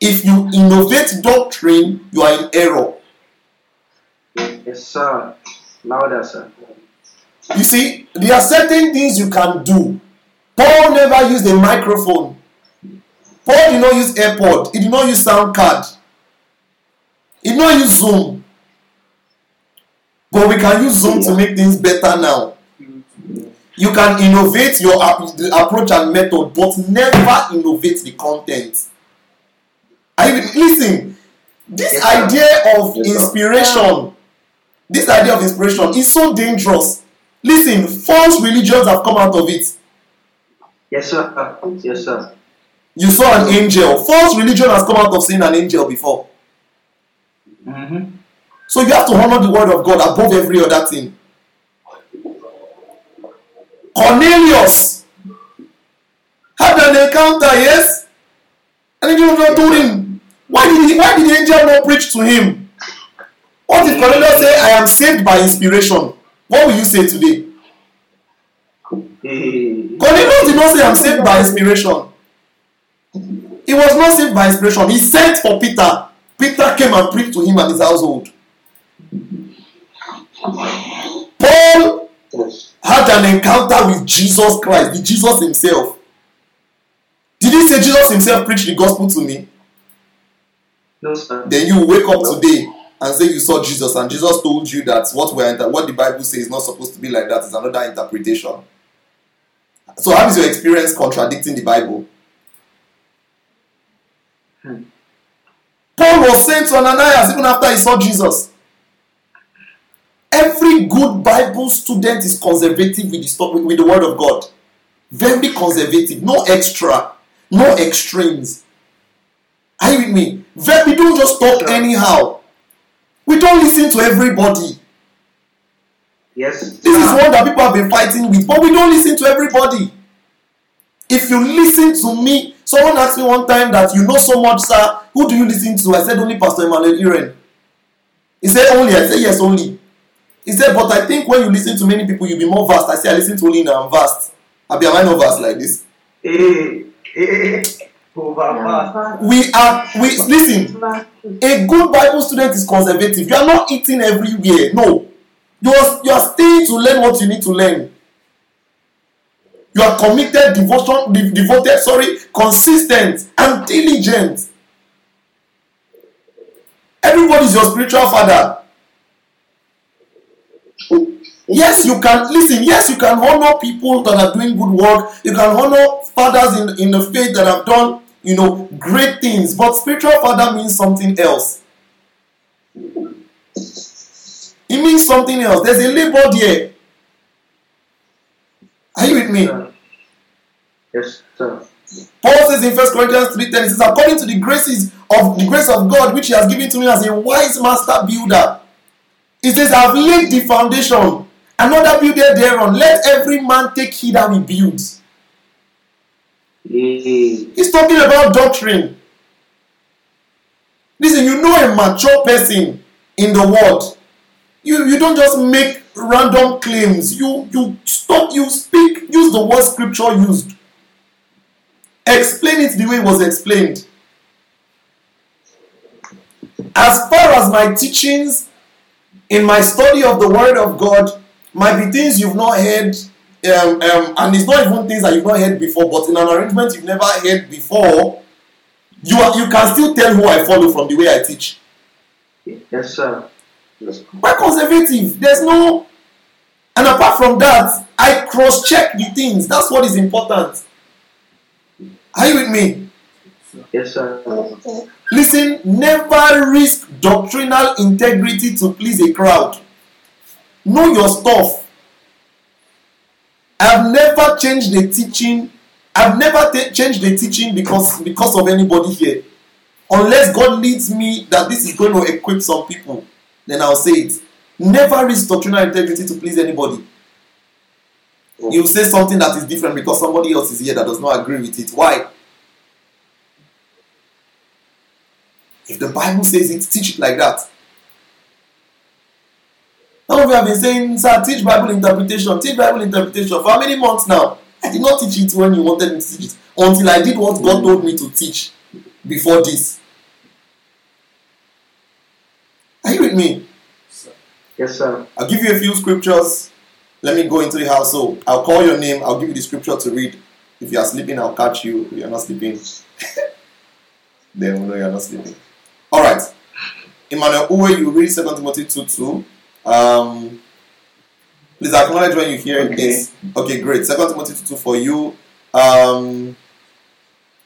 If you innovate doctrine, you are in error. Yes, sir. Louder, sir. You see, there are certain things you can do. Paul never used a microphone. Paul did not use AirPod. He did not use sound card. He did not use Zoom. But we can use Zoom to make things better now. You can innovate your approach and method, but never innovate the content. I mean, listen. This idea of inspiration, this idea of inspiration is so dangerous. Listen, false religions have come out of it. Yes, sir. Yes, sir. You saw an angel. False religion has come out of seeing an angel before. Mm-hmm. So you have to honor the word of God above every other thing. Cornelius had an encounter, yes? And the angel told him, why did, he, why did the angel not preach to him? What did Cornelius say? I am saved by inspiration. What will you say today? Cornelius did not say I'm saved by inspiration. He was not saved by inspiration. He sent for Peter. Peter came and preached to him and his household. Paul had an encounter with Jesus Christ, the Jesus himself. Did he say Jesus himself preached the gospel to me? No, sir. Then you wake up today and say you saw Jesus and Jesus told you that what we are what the Bible says is not supposed to be like that is another interpretation. So how is your experience contradicting the Bible? Hmm. Paul was sent to Ananias even after he saw Jesus. Every good Bible student is conservative with the, sto- with, the word of God. Very conservative. No extra. No extremes. Are you with me? We don't just talk anyhow. We don't listen to everybody. Yes. This is one that people have been fighting with, but we don't listen to everybody. If you listen to me, someone asked me one time that you know so much, sir. Who do you listen to? I said only Pastor Emmanuel Iren. He said only. I said yes, only. He said, but I think when you listen to many people, you'll be more vast. I said I listen to only now. I'm vast. I be am I not vast like this? We are. We listen. A good Bible student is conservative. You are not eating everywhere. No. You are, you are staying to learn what you need to learn. You are committed, devotion, de- devoted, sorry, consistent, and diligent. Everybody is your spiritual father. Yes, you can listen. Yes, you can honor people that are doing good work. You can honor fathers in, in the faith that have done, you know, great things. But spiritual father means something else. It means something else. There's a label there. Are you with me? Yes, sir. Paul says in 1 Corinthians 3:10, it says, according to the graces of the grace of God which he has given to me as a wise master builder. It says, I have laid the foundation, another builder thereon. Let every man take heed how he builds. Hey. He's talking about doctrine. Listen, you know a mature person in the world. You, you don't just make random claims. You you stop, you speak, use the word scripture used. Explain it the way it was explained. As far as my teachings in my study of the Word of God might be things you've not heard um, um, and it's not even things that you've not heard before, but in an arrangement you've never heard before, you are, you can still tell who I follow from the way I teach. Yes, sir. Why conservative? There's no. And apart from that, I cross check the things. That's what is important. Are you with me? Yes, sir. Okay. Listen, never risk doctrinal integrity to please a crowd. Know your stuff. I've never changed the teaching. I've never ta- changed the teaching because because of anybody here. Unless God leads me that this is going to equip some people, then I'll say it. Never risk doctrinal integrity to please anybody. Oh. You say something that is different because somebody else is here that does not agree with it. Why? If the Bible says it, teach it like that. Some of you have been saying, sir, teach Bible interpretation, teach Bible interpretation for how many months now? I did not teach it when you wanted me to teach it until I did what God told me to teach before this. Are you with me? Yes, sir. I'll give you a few scriptures. Let me go into the house. So I'll call your name. I'll give you the scripture to read. If you are sleeping, I'll catch you. If you're not sleeping, then we'll know you're not sleeping. All right. Emmanuel Uwe, you read 2 Timothy 2 2. Um, please acknowledge when you hear Okay. this. Okay, great. Second Timothy 2 2 for you. Um,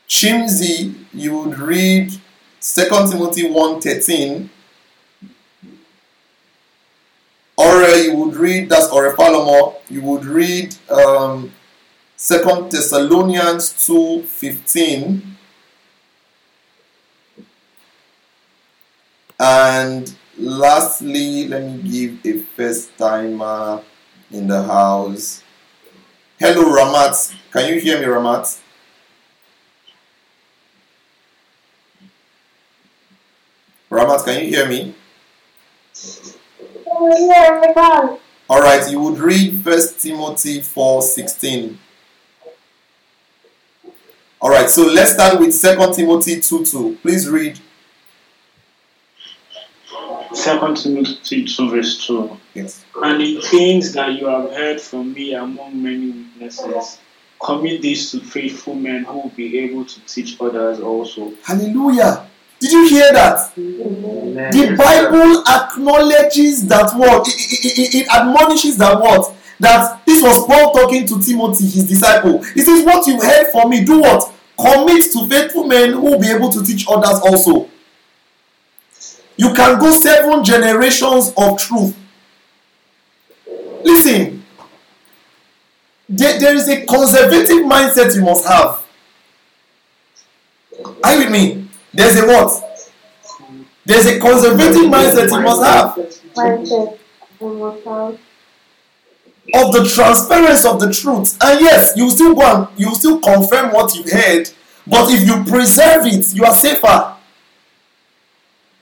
Chimzi, you would read Second Timothy 1 13. Ore, you would read, that's Ore Falomo, you would read um, 2 Thessalonians 2 15. And lastly, let me give a first timer in the house. Hello, Ramat. Can you hear me, Ramat? Ramat, can you hear me? All right, you would read First Timothy 4:16. All right, so let's start with Second Timothy 2:2. Please read. Second Timothy 2 verse 2. Yes. And the things that you have heard from me among many witnesses, commit these to faithful men who will be able to teach others also. Hallelujah. Did you hear that? Amen. The Bible acknowledges that what? It, it, it, it admonishes that what? That this was Paul talking to Timothy, his disciple. He says, What you heard from me, do what? Commit to faithful men who will be able to teach others also. You can go seven generations of truth. Listen, there, there is a conservative mindset you must have. Are you with me? There's a what? There's a conservative mindset you must have of the transparency of the truth. And yes, you still go and you still confirm what you heard, but if you preserve it, you are safer.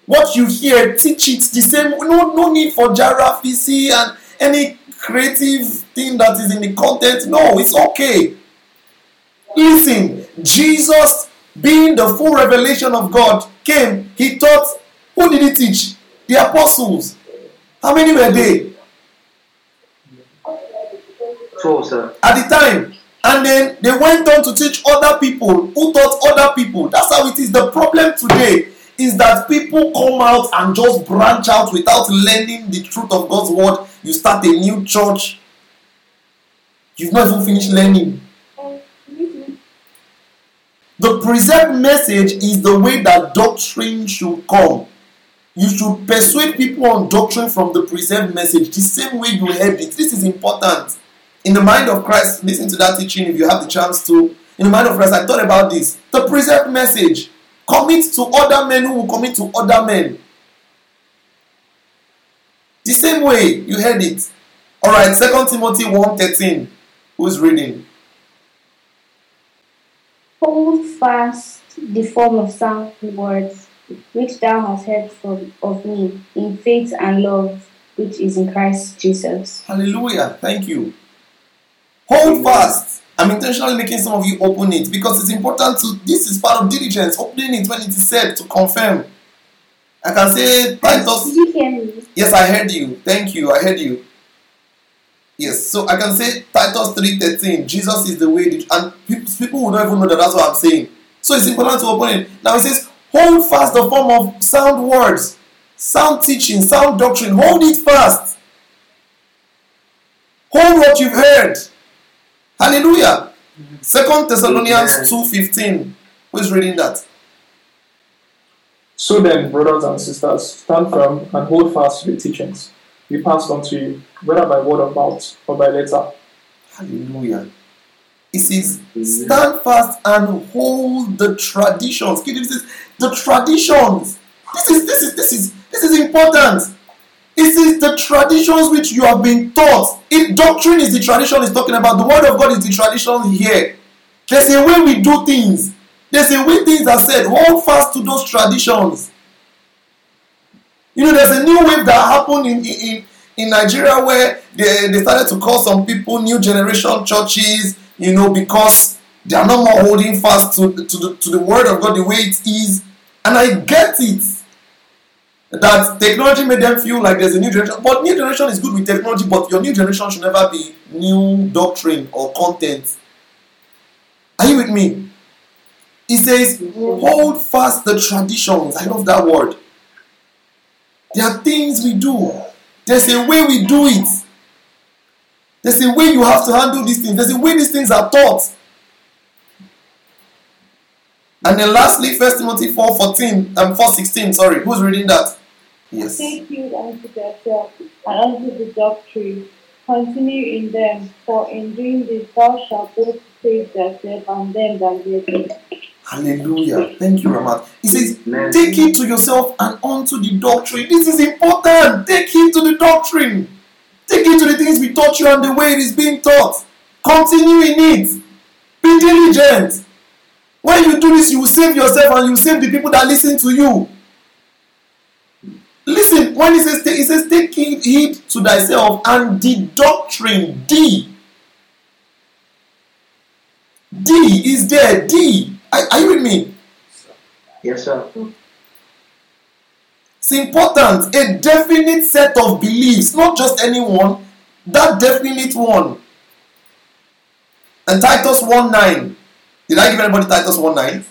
What you hear, teach it the same. No, no need for Jara, VC, and any creative thing that is in the content. No, it's okay. Listen, Jesus, being the full revelation of God, came. He taught. Who did he teach? The apostles. How many were they? Four, sir. at the time and then they went on to teach other people who taught other people that's how it is the problem today is that people come out and just branch out without learning the truth of god's word you start a new church you've not even finished learning the preserved message is the way that doctrine should come you should persuade people on doctrine from the preserved message the same way you heard it this is important in the mind of Christ, listen to that teaching if you have the chance to. In the mind of Christ, I thought about this. The preserved message. Commit to other men who will commit to other men. The same way you heard it. Alright, 2 Timothy 1.13. Who's reading? Hold fast the form of sound words which thou hast heard from of me in faith and love which is in Christ Jesus. Hallelujah. Thank you. Hold fast. I'm intentionally making some of you open it because it's important to. This is part of diligence. Opening it when it is said to confirm. I can say Titus Did you hear me? Yes, I heard you. Thank you. I heard you. Yes, so I can say Titus 3.13, Jesus is the way, and people, people will not even know that that's what I'm saying. So it's important to open it. Now it says, hold fast the form of sound words, sound teaching, sound doctrine. Hold it fast. Hold what you've heard. Hallelujah. Mm-hmm. Second Thessalonians Amen. 2.15. Who's reading that? So then, brothers and sisters, stand firm and hold fast to the teachings we passed on to you, whether by word of mouth or by letter. Hallelujah. It says, stand fast and hold the traditions. Keep it says, the traditions. This is this is this is this is important. It says the traditions which you have been taught. If doctrine is the tradition is talking about, the word of God is the tradition here. There's a way we do things. There's a way things are said. Hold fast to those traditions. You know, there's a new wave that happened in, in, in Nigeria where they, they started to call some people new generation churches, you know, because they are no more holding fast to, to, the, to the word of God the way it is. And I get it. That technology made them feel like there's a new generation. But new generation is good with technology, but your new generation should never be new doctrine or content. Are you with me? It says, hold fast the traditions. I love that word. There are things we do. There's a way we do it. There's a way you have to handle these things. There's a way these things are taught. And then lastly, First Timothy 4 14 um, 4 16. Sorry, who's reading that? Yes. Take heed unto thyself and unto the doctrine. Continue in them, for in doing this thou shalt both save thyself and them that hear thee. Hallelujah. Thank you, Ramat. He says, take heed to yourself and unto the doctrine. This is important. Take heed to the doctrine. Take heed to the things we taught you and the way it is being taught. Continue in it. Be diligent. When you do this, you will save yourself and you will save the people that listen to you. Listen, when he says, take, he says, take heed to thyself and the doctrine. D. D is there. D. Are, are you with me? Yes, sir. It's important. A definite set of beliefs, not just anyone, that definite one. And Titus 1 9. Did I give anybody Titus 1 9?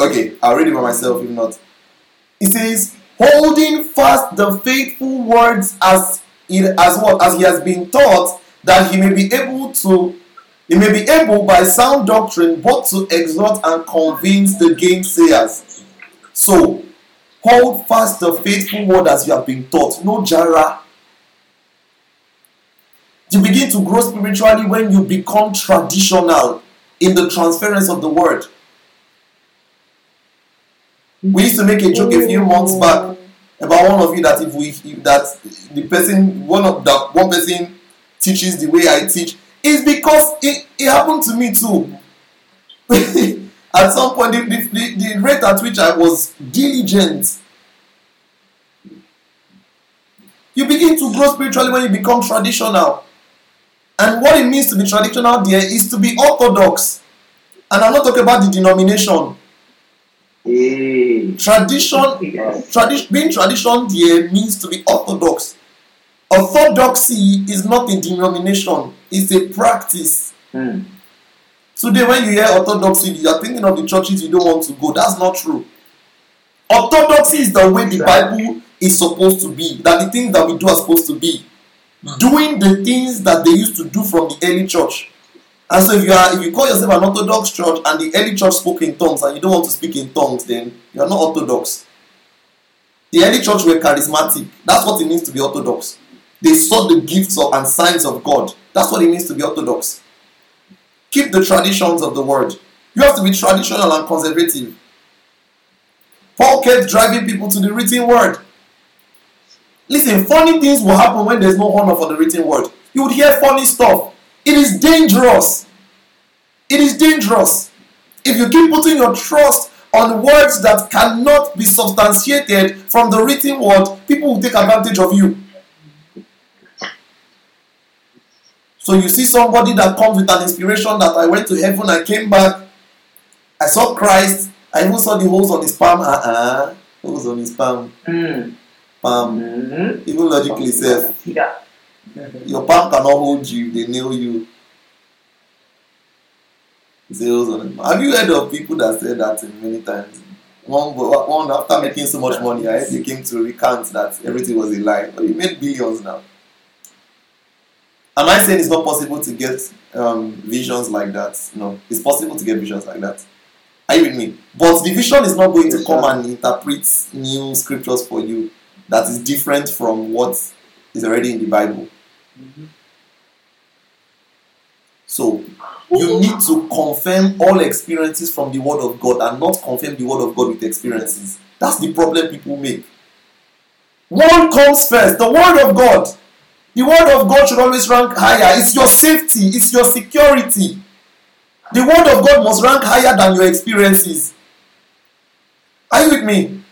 Okay, I'll read it by myself if not. It says, holding fast the faithful words as it as what as he has been taught, that he may be able to he may be able by sound doctrine both to exhort and convince the gainsayers. So, hold fast the faithful word as you have been taught. No jara. You begin to grow spiritually when you become traditional in the transference of the word. We used to make a joke a few months back about one of you that if we if that the person one of that one person teaches the way I teach is because it, it happened to me too. at some point, the, the, the, the rate at which I was diligent, you begin to grow spiritually when you become traditional. And what it means to be traditional there is to be orthodox. And I'm not talking about the denomination. Tradition, tradi- being tradition there means to be orthodox. Orthodoxy is not a denomination, it's a practice. Hmm. Today, when you hear orthodoxy, you are thinking of the churches you don't want to go. That's not true. Orthodoxy is the way the Bible is supposed to be, that the things that we do are supposed to be. Doing the things that they used to do from the early church. And so if you are if you call yourself an orthodox church and the early church spoke in tongues and you don't want to speak in tongues, then you are not orthodox. The early church were charismatic. That's what it means to be orthodox. They saw the gifts of, and signs of God. That's what it means to be orthodox. Keep the traditions of the word. You have to be traditional and conservative. Paul kept driving people to the written word. Listen, funny things will happen when there's no honor for the written word. You would hear funny stuff. It is dangerous. It is dangerous. If you keep putting your trust on words that cannot be substantiated from the written word, people will take advantage of you. So you see somebody that comes with an inspiration that I went to heaven, I came back, I saw Christ, I even saw the holes on his palm. Uh-uh. Holes on his palm. Hmm. palm. Mm-hmm. Even logically says Yeah. Your palm cannot hold you, they nail you. Zeros on. Have you heard of people that said that many times? One, one after making so much money, I heard they came to recount that everything was a lie. But he made billions now. Am I saying it's not possible to get um, visions like that? No, it's possible to get visions like that. Are you with me? But the vision is not going to come and interpret new scriptures for you that is different from what is already in the Bible. So you need to confirm all experiences from the Word of God and not confirm the Word of God with experiences. That's the problem people make. One comes first, the Word of God. The Word of God should always rank higher. It's your safety, it's your security. The Word of God must rank higher than your experiences. Are you with me?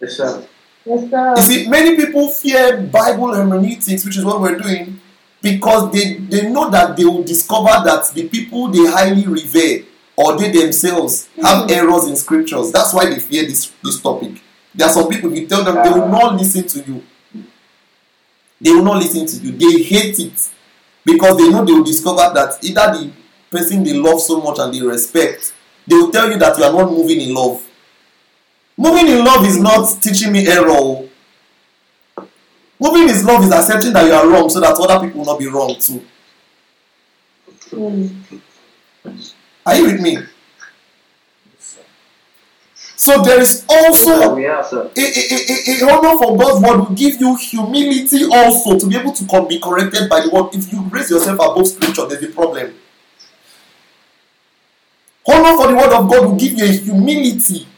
Yes, sir. Yes, sir. You see, many people fear Bible hermeneutics, which is what we're doing, because they, they know that they will discover that the people they highly revere or they themselves have hmm. errors in scriptures. That's why they fear this, this topic. There are some people, you tell them, they will not listen to you. They will not listen to you. They hate it because they know they will discover that either the person they love so much and they respect, they will tell you that you are not moving in love. Moving in love is not teaching me error. Moving in love is accepting that you are wrong so that other people will not be wrong too. Are you with me? So there is also sir. a, a, a, a, a honor for God's word will give you humility also to be able to come, be corrected by the word. If you raise yourself above scripture, there's a problem. Honor for the word of God will give you a humility.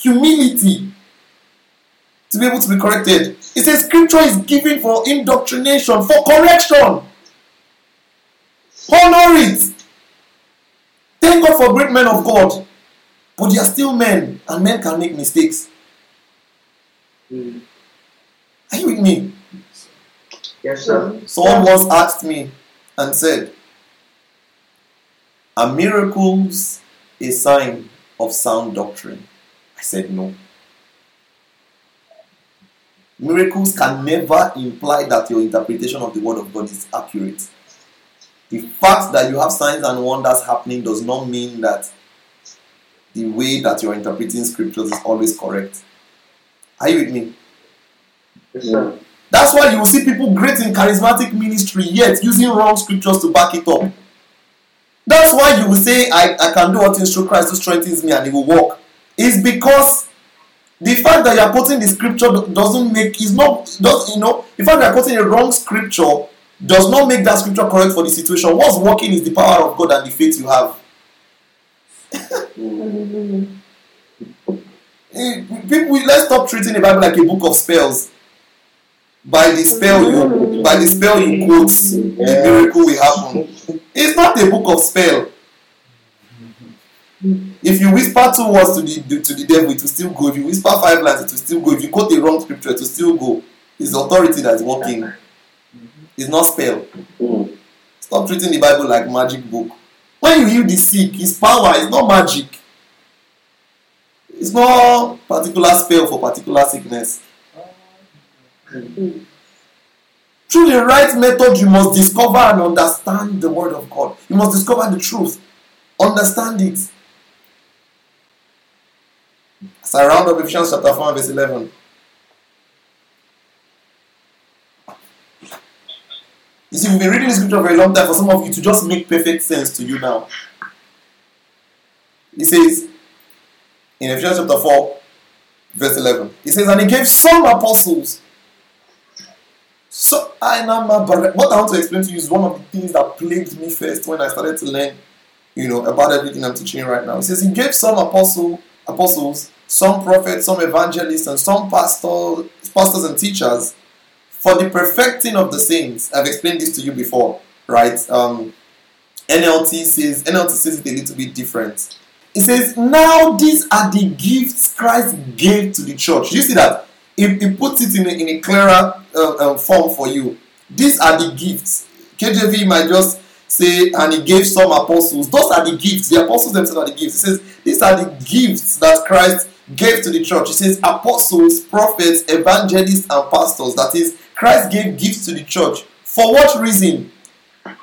Humility to be able to be corrected. It says scripture is given for indoctrination, for correction. Honor it. Thank God for great men of God. But they are still men, and men can make mistakes. Mm. Are you with me? Yes, sir. Someone once asked me and said, Are miracles a sign of sound doctrine? I said no. Miracles can never imply that your interpretation of the word of God is accurate. The fact that you have signs and wonders happening does not mean that the way that you're interpreting scriptures is always correct. Are you with me? Yes, sir. That's why you will see people great in charismatic ministry yet using wrong scriptures to back it up. That's why you will say, I, I can do all things through Christ who strengthens me and it will work. It's because the fact that you are quoting the scripture doesn't make is not does you know the fact that you are quoting a wrong scripture does not make that scripture correct for the situation. What's working is the power of God and the faith you have. Eh, People, let's stop treating the Bible like a book of spells. By the spell you, by the spell you quote, the miracle will happen. It's not a book of spell. If you whisper two words to the to the devil, will still go. If you whisper five lines, will still go. If you quote the wrong scripture, will still go. It's authority that's working. It's not spell. Stop treating the Bible like magic book. When you heal the sick, it's power. It's not magic. It's not particular spell for particular sickness. Through the right method, you must discover and understand the Word of God. You must discover the truth. Understand it. As I round up Ephesians chapter 4, verse 11. You see, we've been reading the scripture for a long time for some of you to just make perfect sense to you now. He says in Ephesians chapter 4, verse 11, he says, And he gave some apostles. So, I know my brother. What I want to explain to you is one of the things that plagued me first when I started to learn, you know, about everything I'm teaching right now. He says he gave some apostle, apostles, some prophets, some evangelists, and some pastor, pastors and teachers for the perfecting of the saints. I've explained this to you before, right? Um, NLT says NLT says it a little bit different. It says, "Now these are the gifts Christ gave to the church." You see that? It, it puts it in a, in a clearer uh, um, form for you. These are the gifts. KJV might just say, "And he gave some apostles." Those are the gifts. The apostles themselves are the gifts. He says, "These are the gifts that Christ gave to the church. He says apostles, prophets, evangelists, and pastors. That is, Christ gave gifts to the church. For what reason?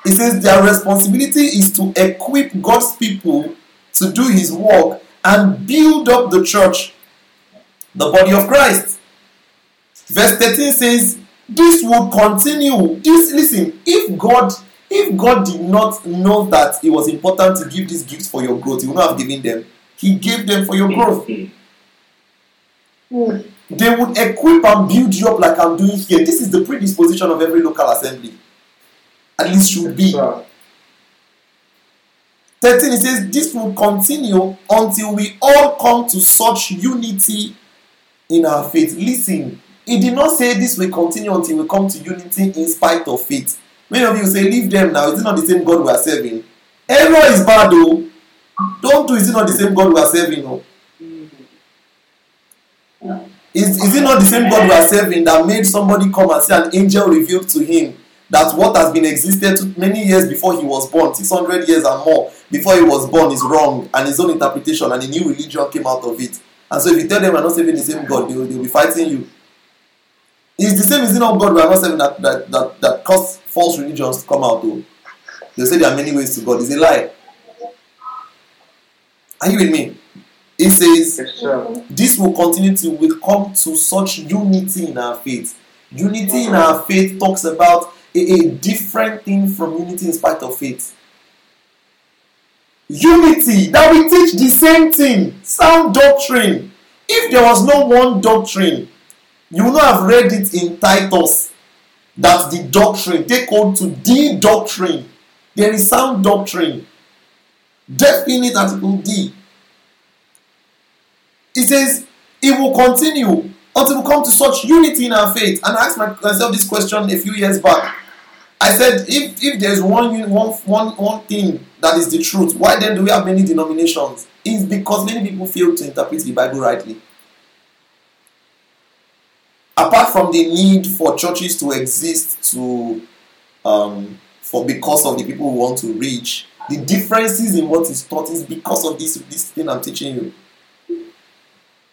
He says their responsibility is to equip God's people to do his work and build up the church, the body of Christ. Verse 13 says, This would continue. This listen, if God if God did not know that it was important to give these gifts for your growth, He would not have given them. He gave them for your growth. Hmm. They would equip and build you up like I'm doing here. This is the predisposition of every local assembly. At least should be. 13 it says this will continue until we all come to such unity in our faith listen he did not say this will continue until we come to unity in spite of faith many of you say leave them now is it not the same god we are serving error is bad o don't do is it not the same god we are serving o is is it not the same god we are serving that made somebody come and say an angel revealed to him that what has been existed many years before he was born, 600 years and more before he was born, is wrong, and his own interpretation and a new religion came out of it. And so, if you tell them we're not serving the same God, they will, they will be fighting you. It's the same, is it not God we are not serving that, that, that, that caused false religions to come out, though? They'll say there are many ways to God. It's a lie. Are you with me? It says, Yes, this will continue till we come to such unity in our faith. Unity in our faith talks about a, a different thing from unity in spite of faith. Unity that we teach the same thing, sound doctrine. If there was no one doctrine, you know have read it in Titus that the doctrine take hold to the doctrine. There is sound doctrine. Definite article D. It says it will continue until we come to such unity in our faith. And I asked myself this question a few years back. I said, if, if there's one, one, one, one thing that is the truth, why then do we have many denominations? It's because many people fail to interpret the Bible rightly. Apart from the need for churches to exist to um, for because of the people we want to reach, the differences in what is taught is because of this this thing I'm teaching you.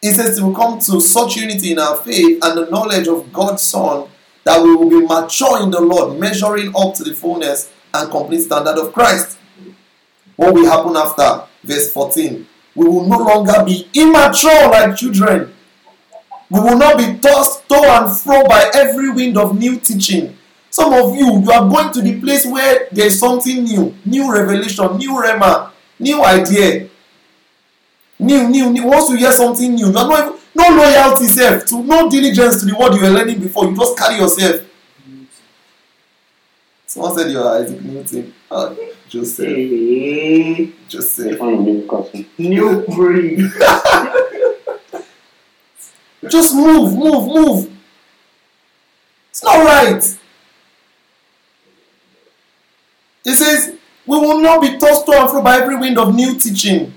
It says to come to such unity in our faith and the knowledge of God's Son that we will be mature in the Lord, measuring up to the fullness and complete standard of Christ. What will happen after verse 14? We will no longer be immature like children. We will not be tossed to and fro by every wind of new teaching. Some of you, you are going to the place where there's something new, new revelation, new rema, new idea. New, new, new. Once you hear something new, you are not even, no loyalty self, to no diligence to the word you were learning before. You just carry yourself. Someone said you are Isaac Newton. Oh, Joseph. Hey, Joseph. new breed. Just move, move, move. It's not right. It says, We will not be tossed to and fro by every wind of new teaching.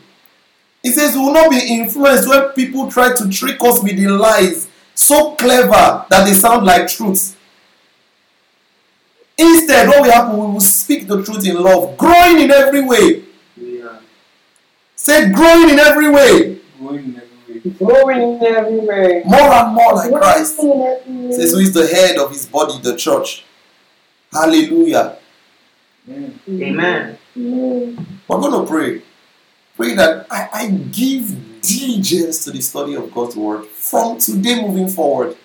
It says, We will not be influenced when people try to trick us with the lies so clever that they sound like truths. Instead, what will happen? We will speak the truth in love, growing in every way. Yeah. Say, growing in every way, Growing everywhere. more and more like Christ. Says who is the head of his body, the church. Hallelujah. Amen. We're going to pray. Pray that I, I give diligence to the study of God's word from today moving forward.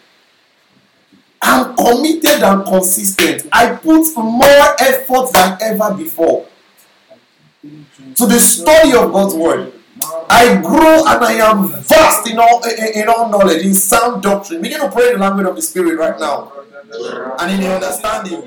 I'm committed and consistent. I put more effort than ever before to the study of God's word. I grow and I am vast in all in, in all knowledge, in sound doctrine. Begin to pray the language of the spirit right now. And in the understanding.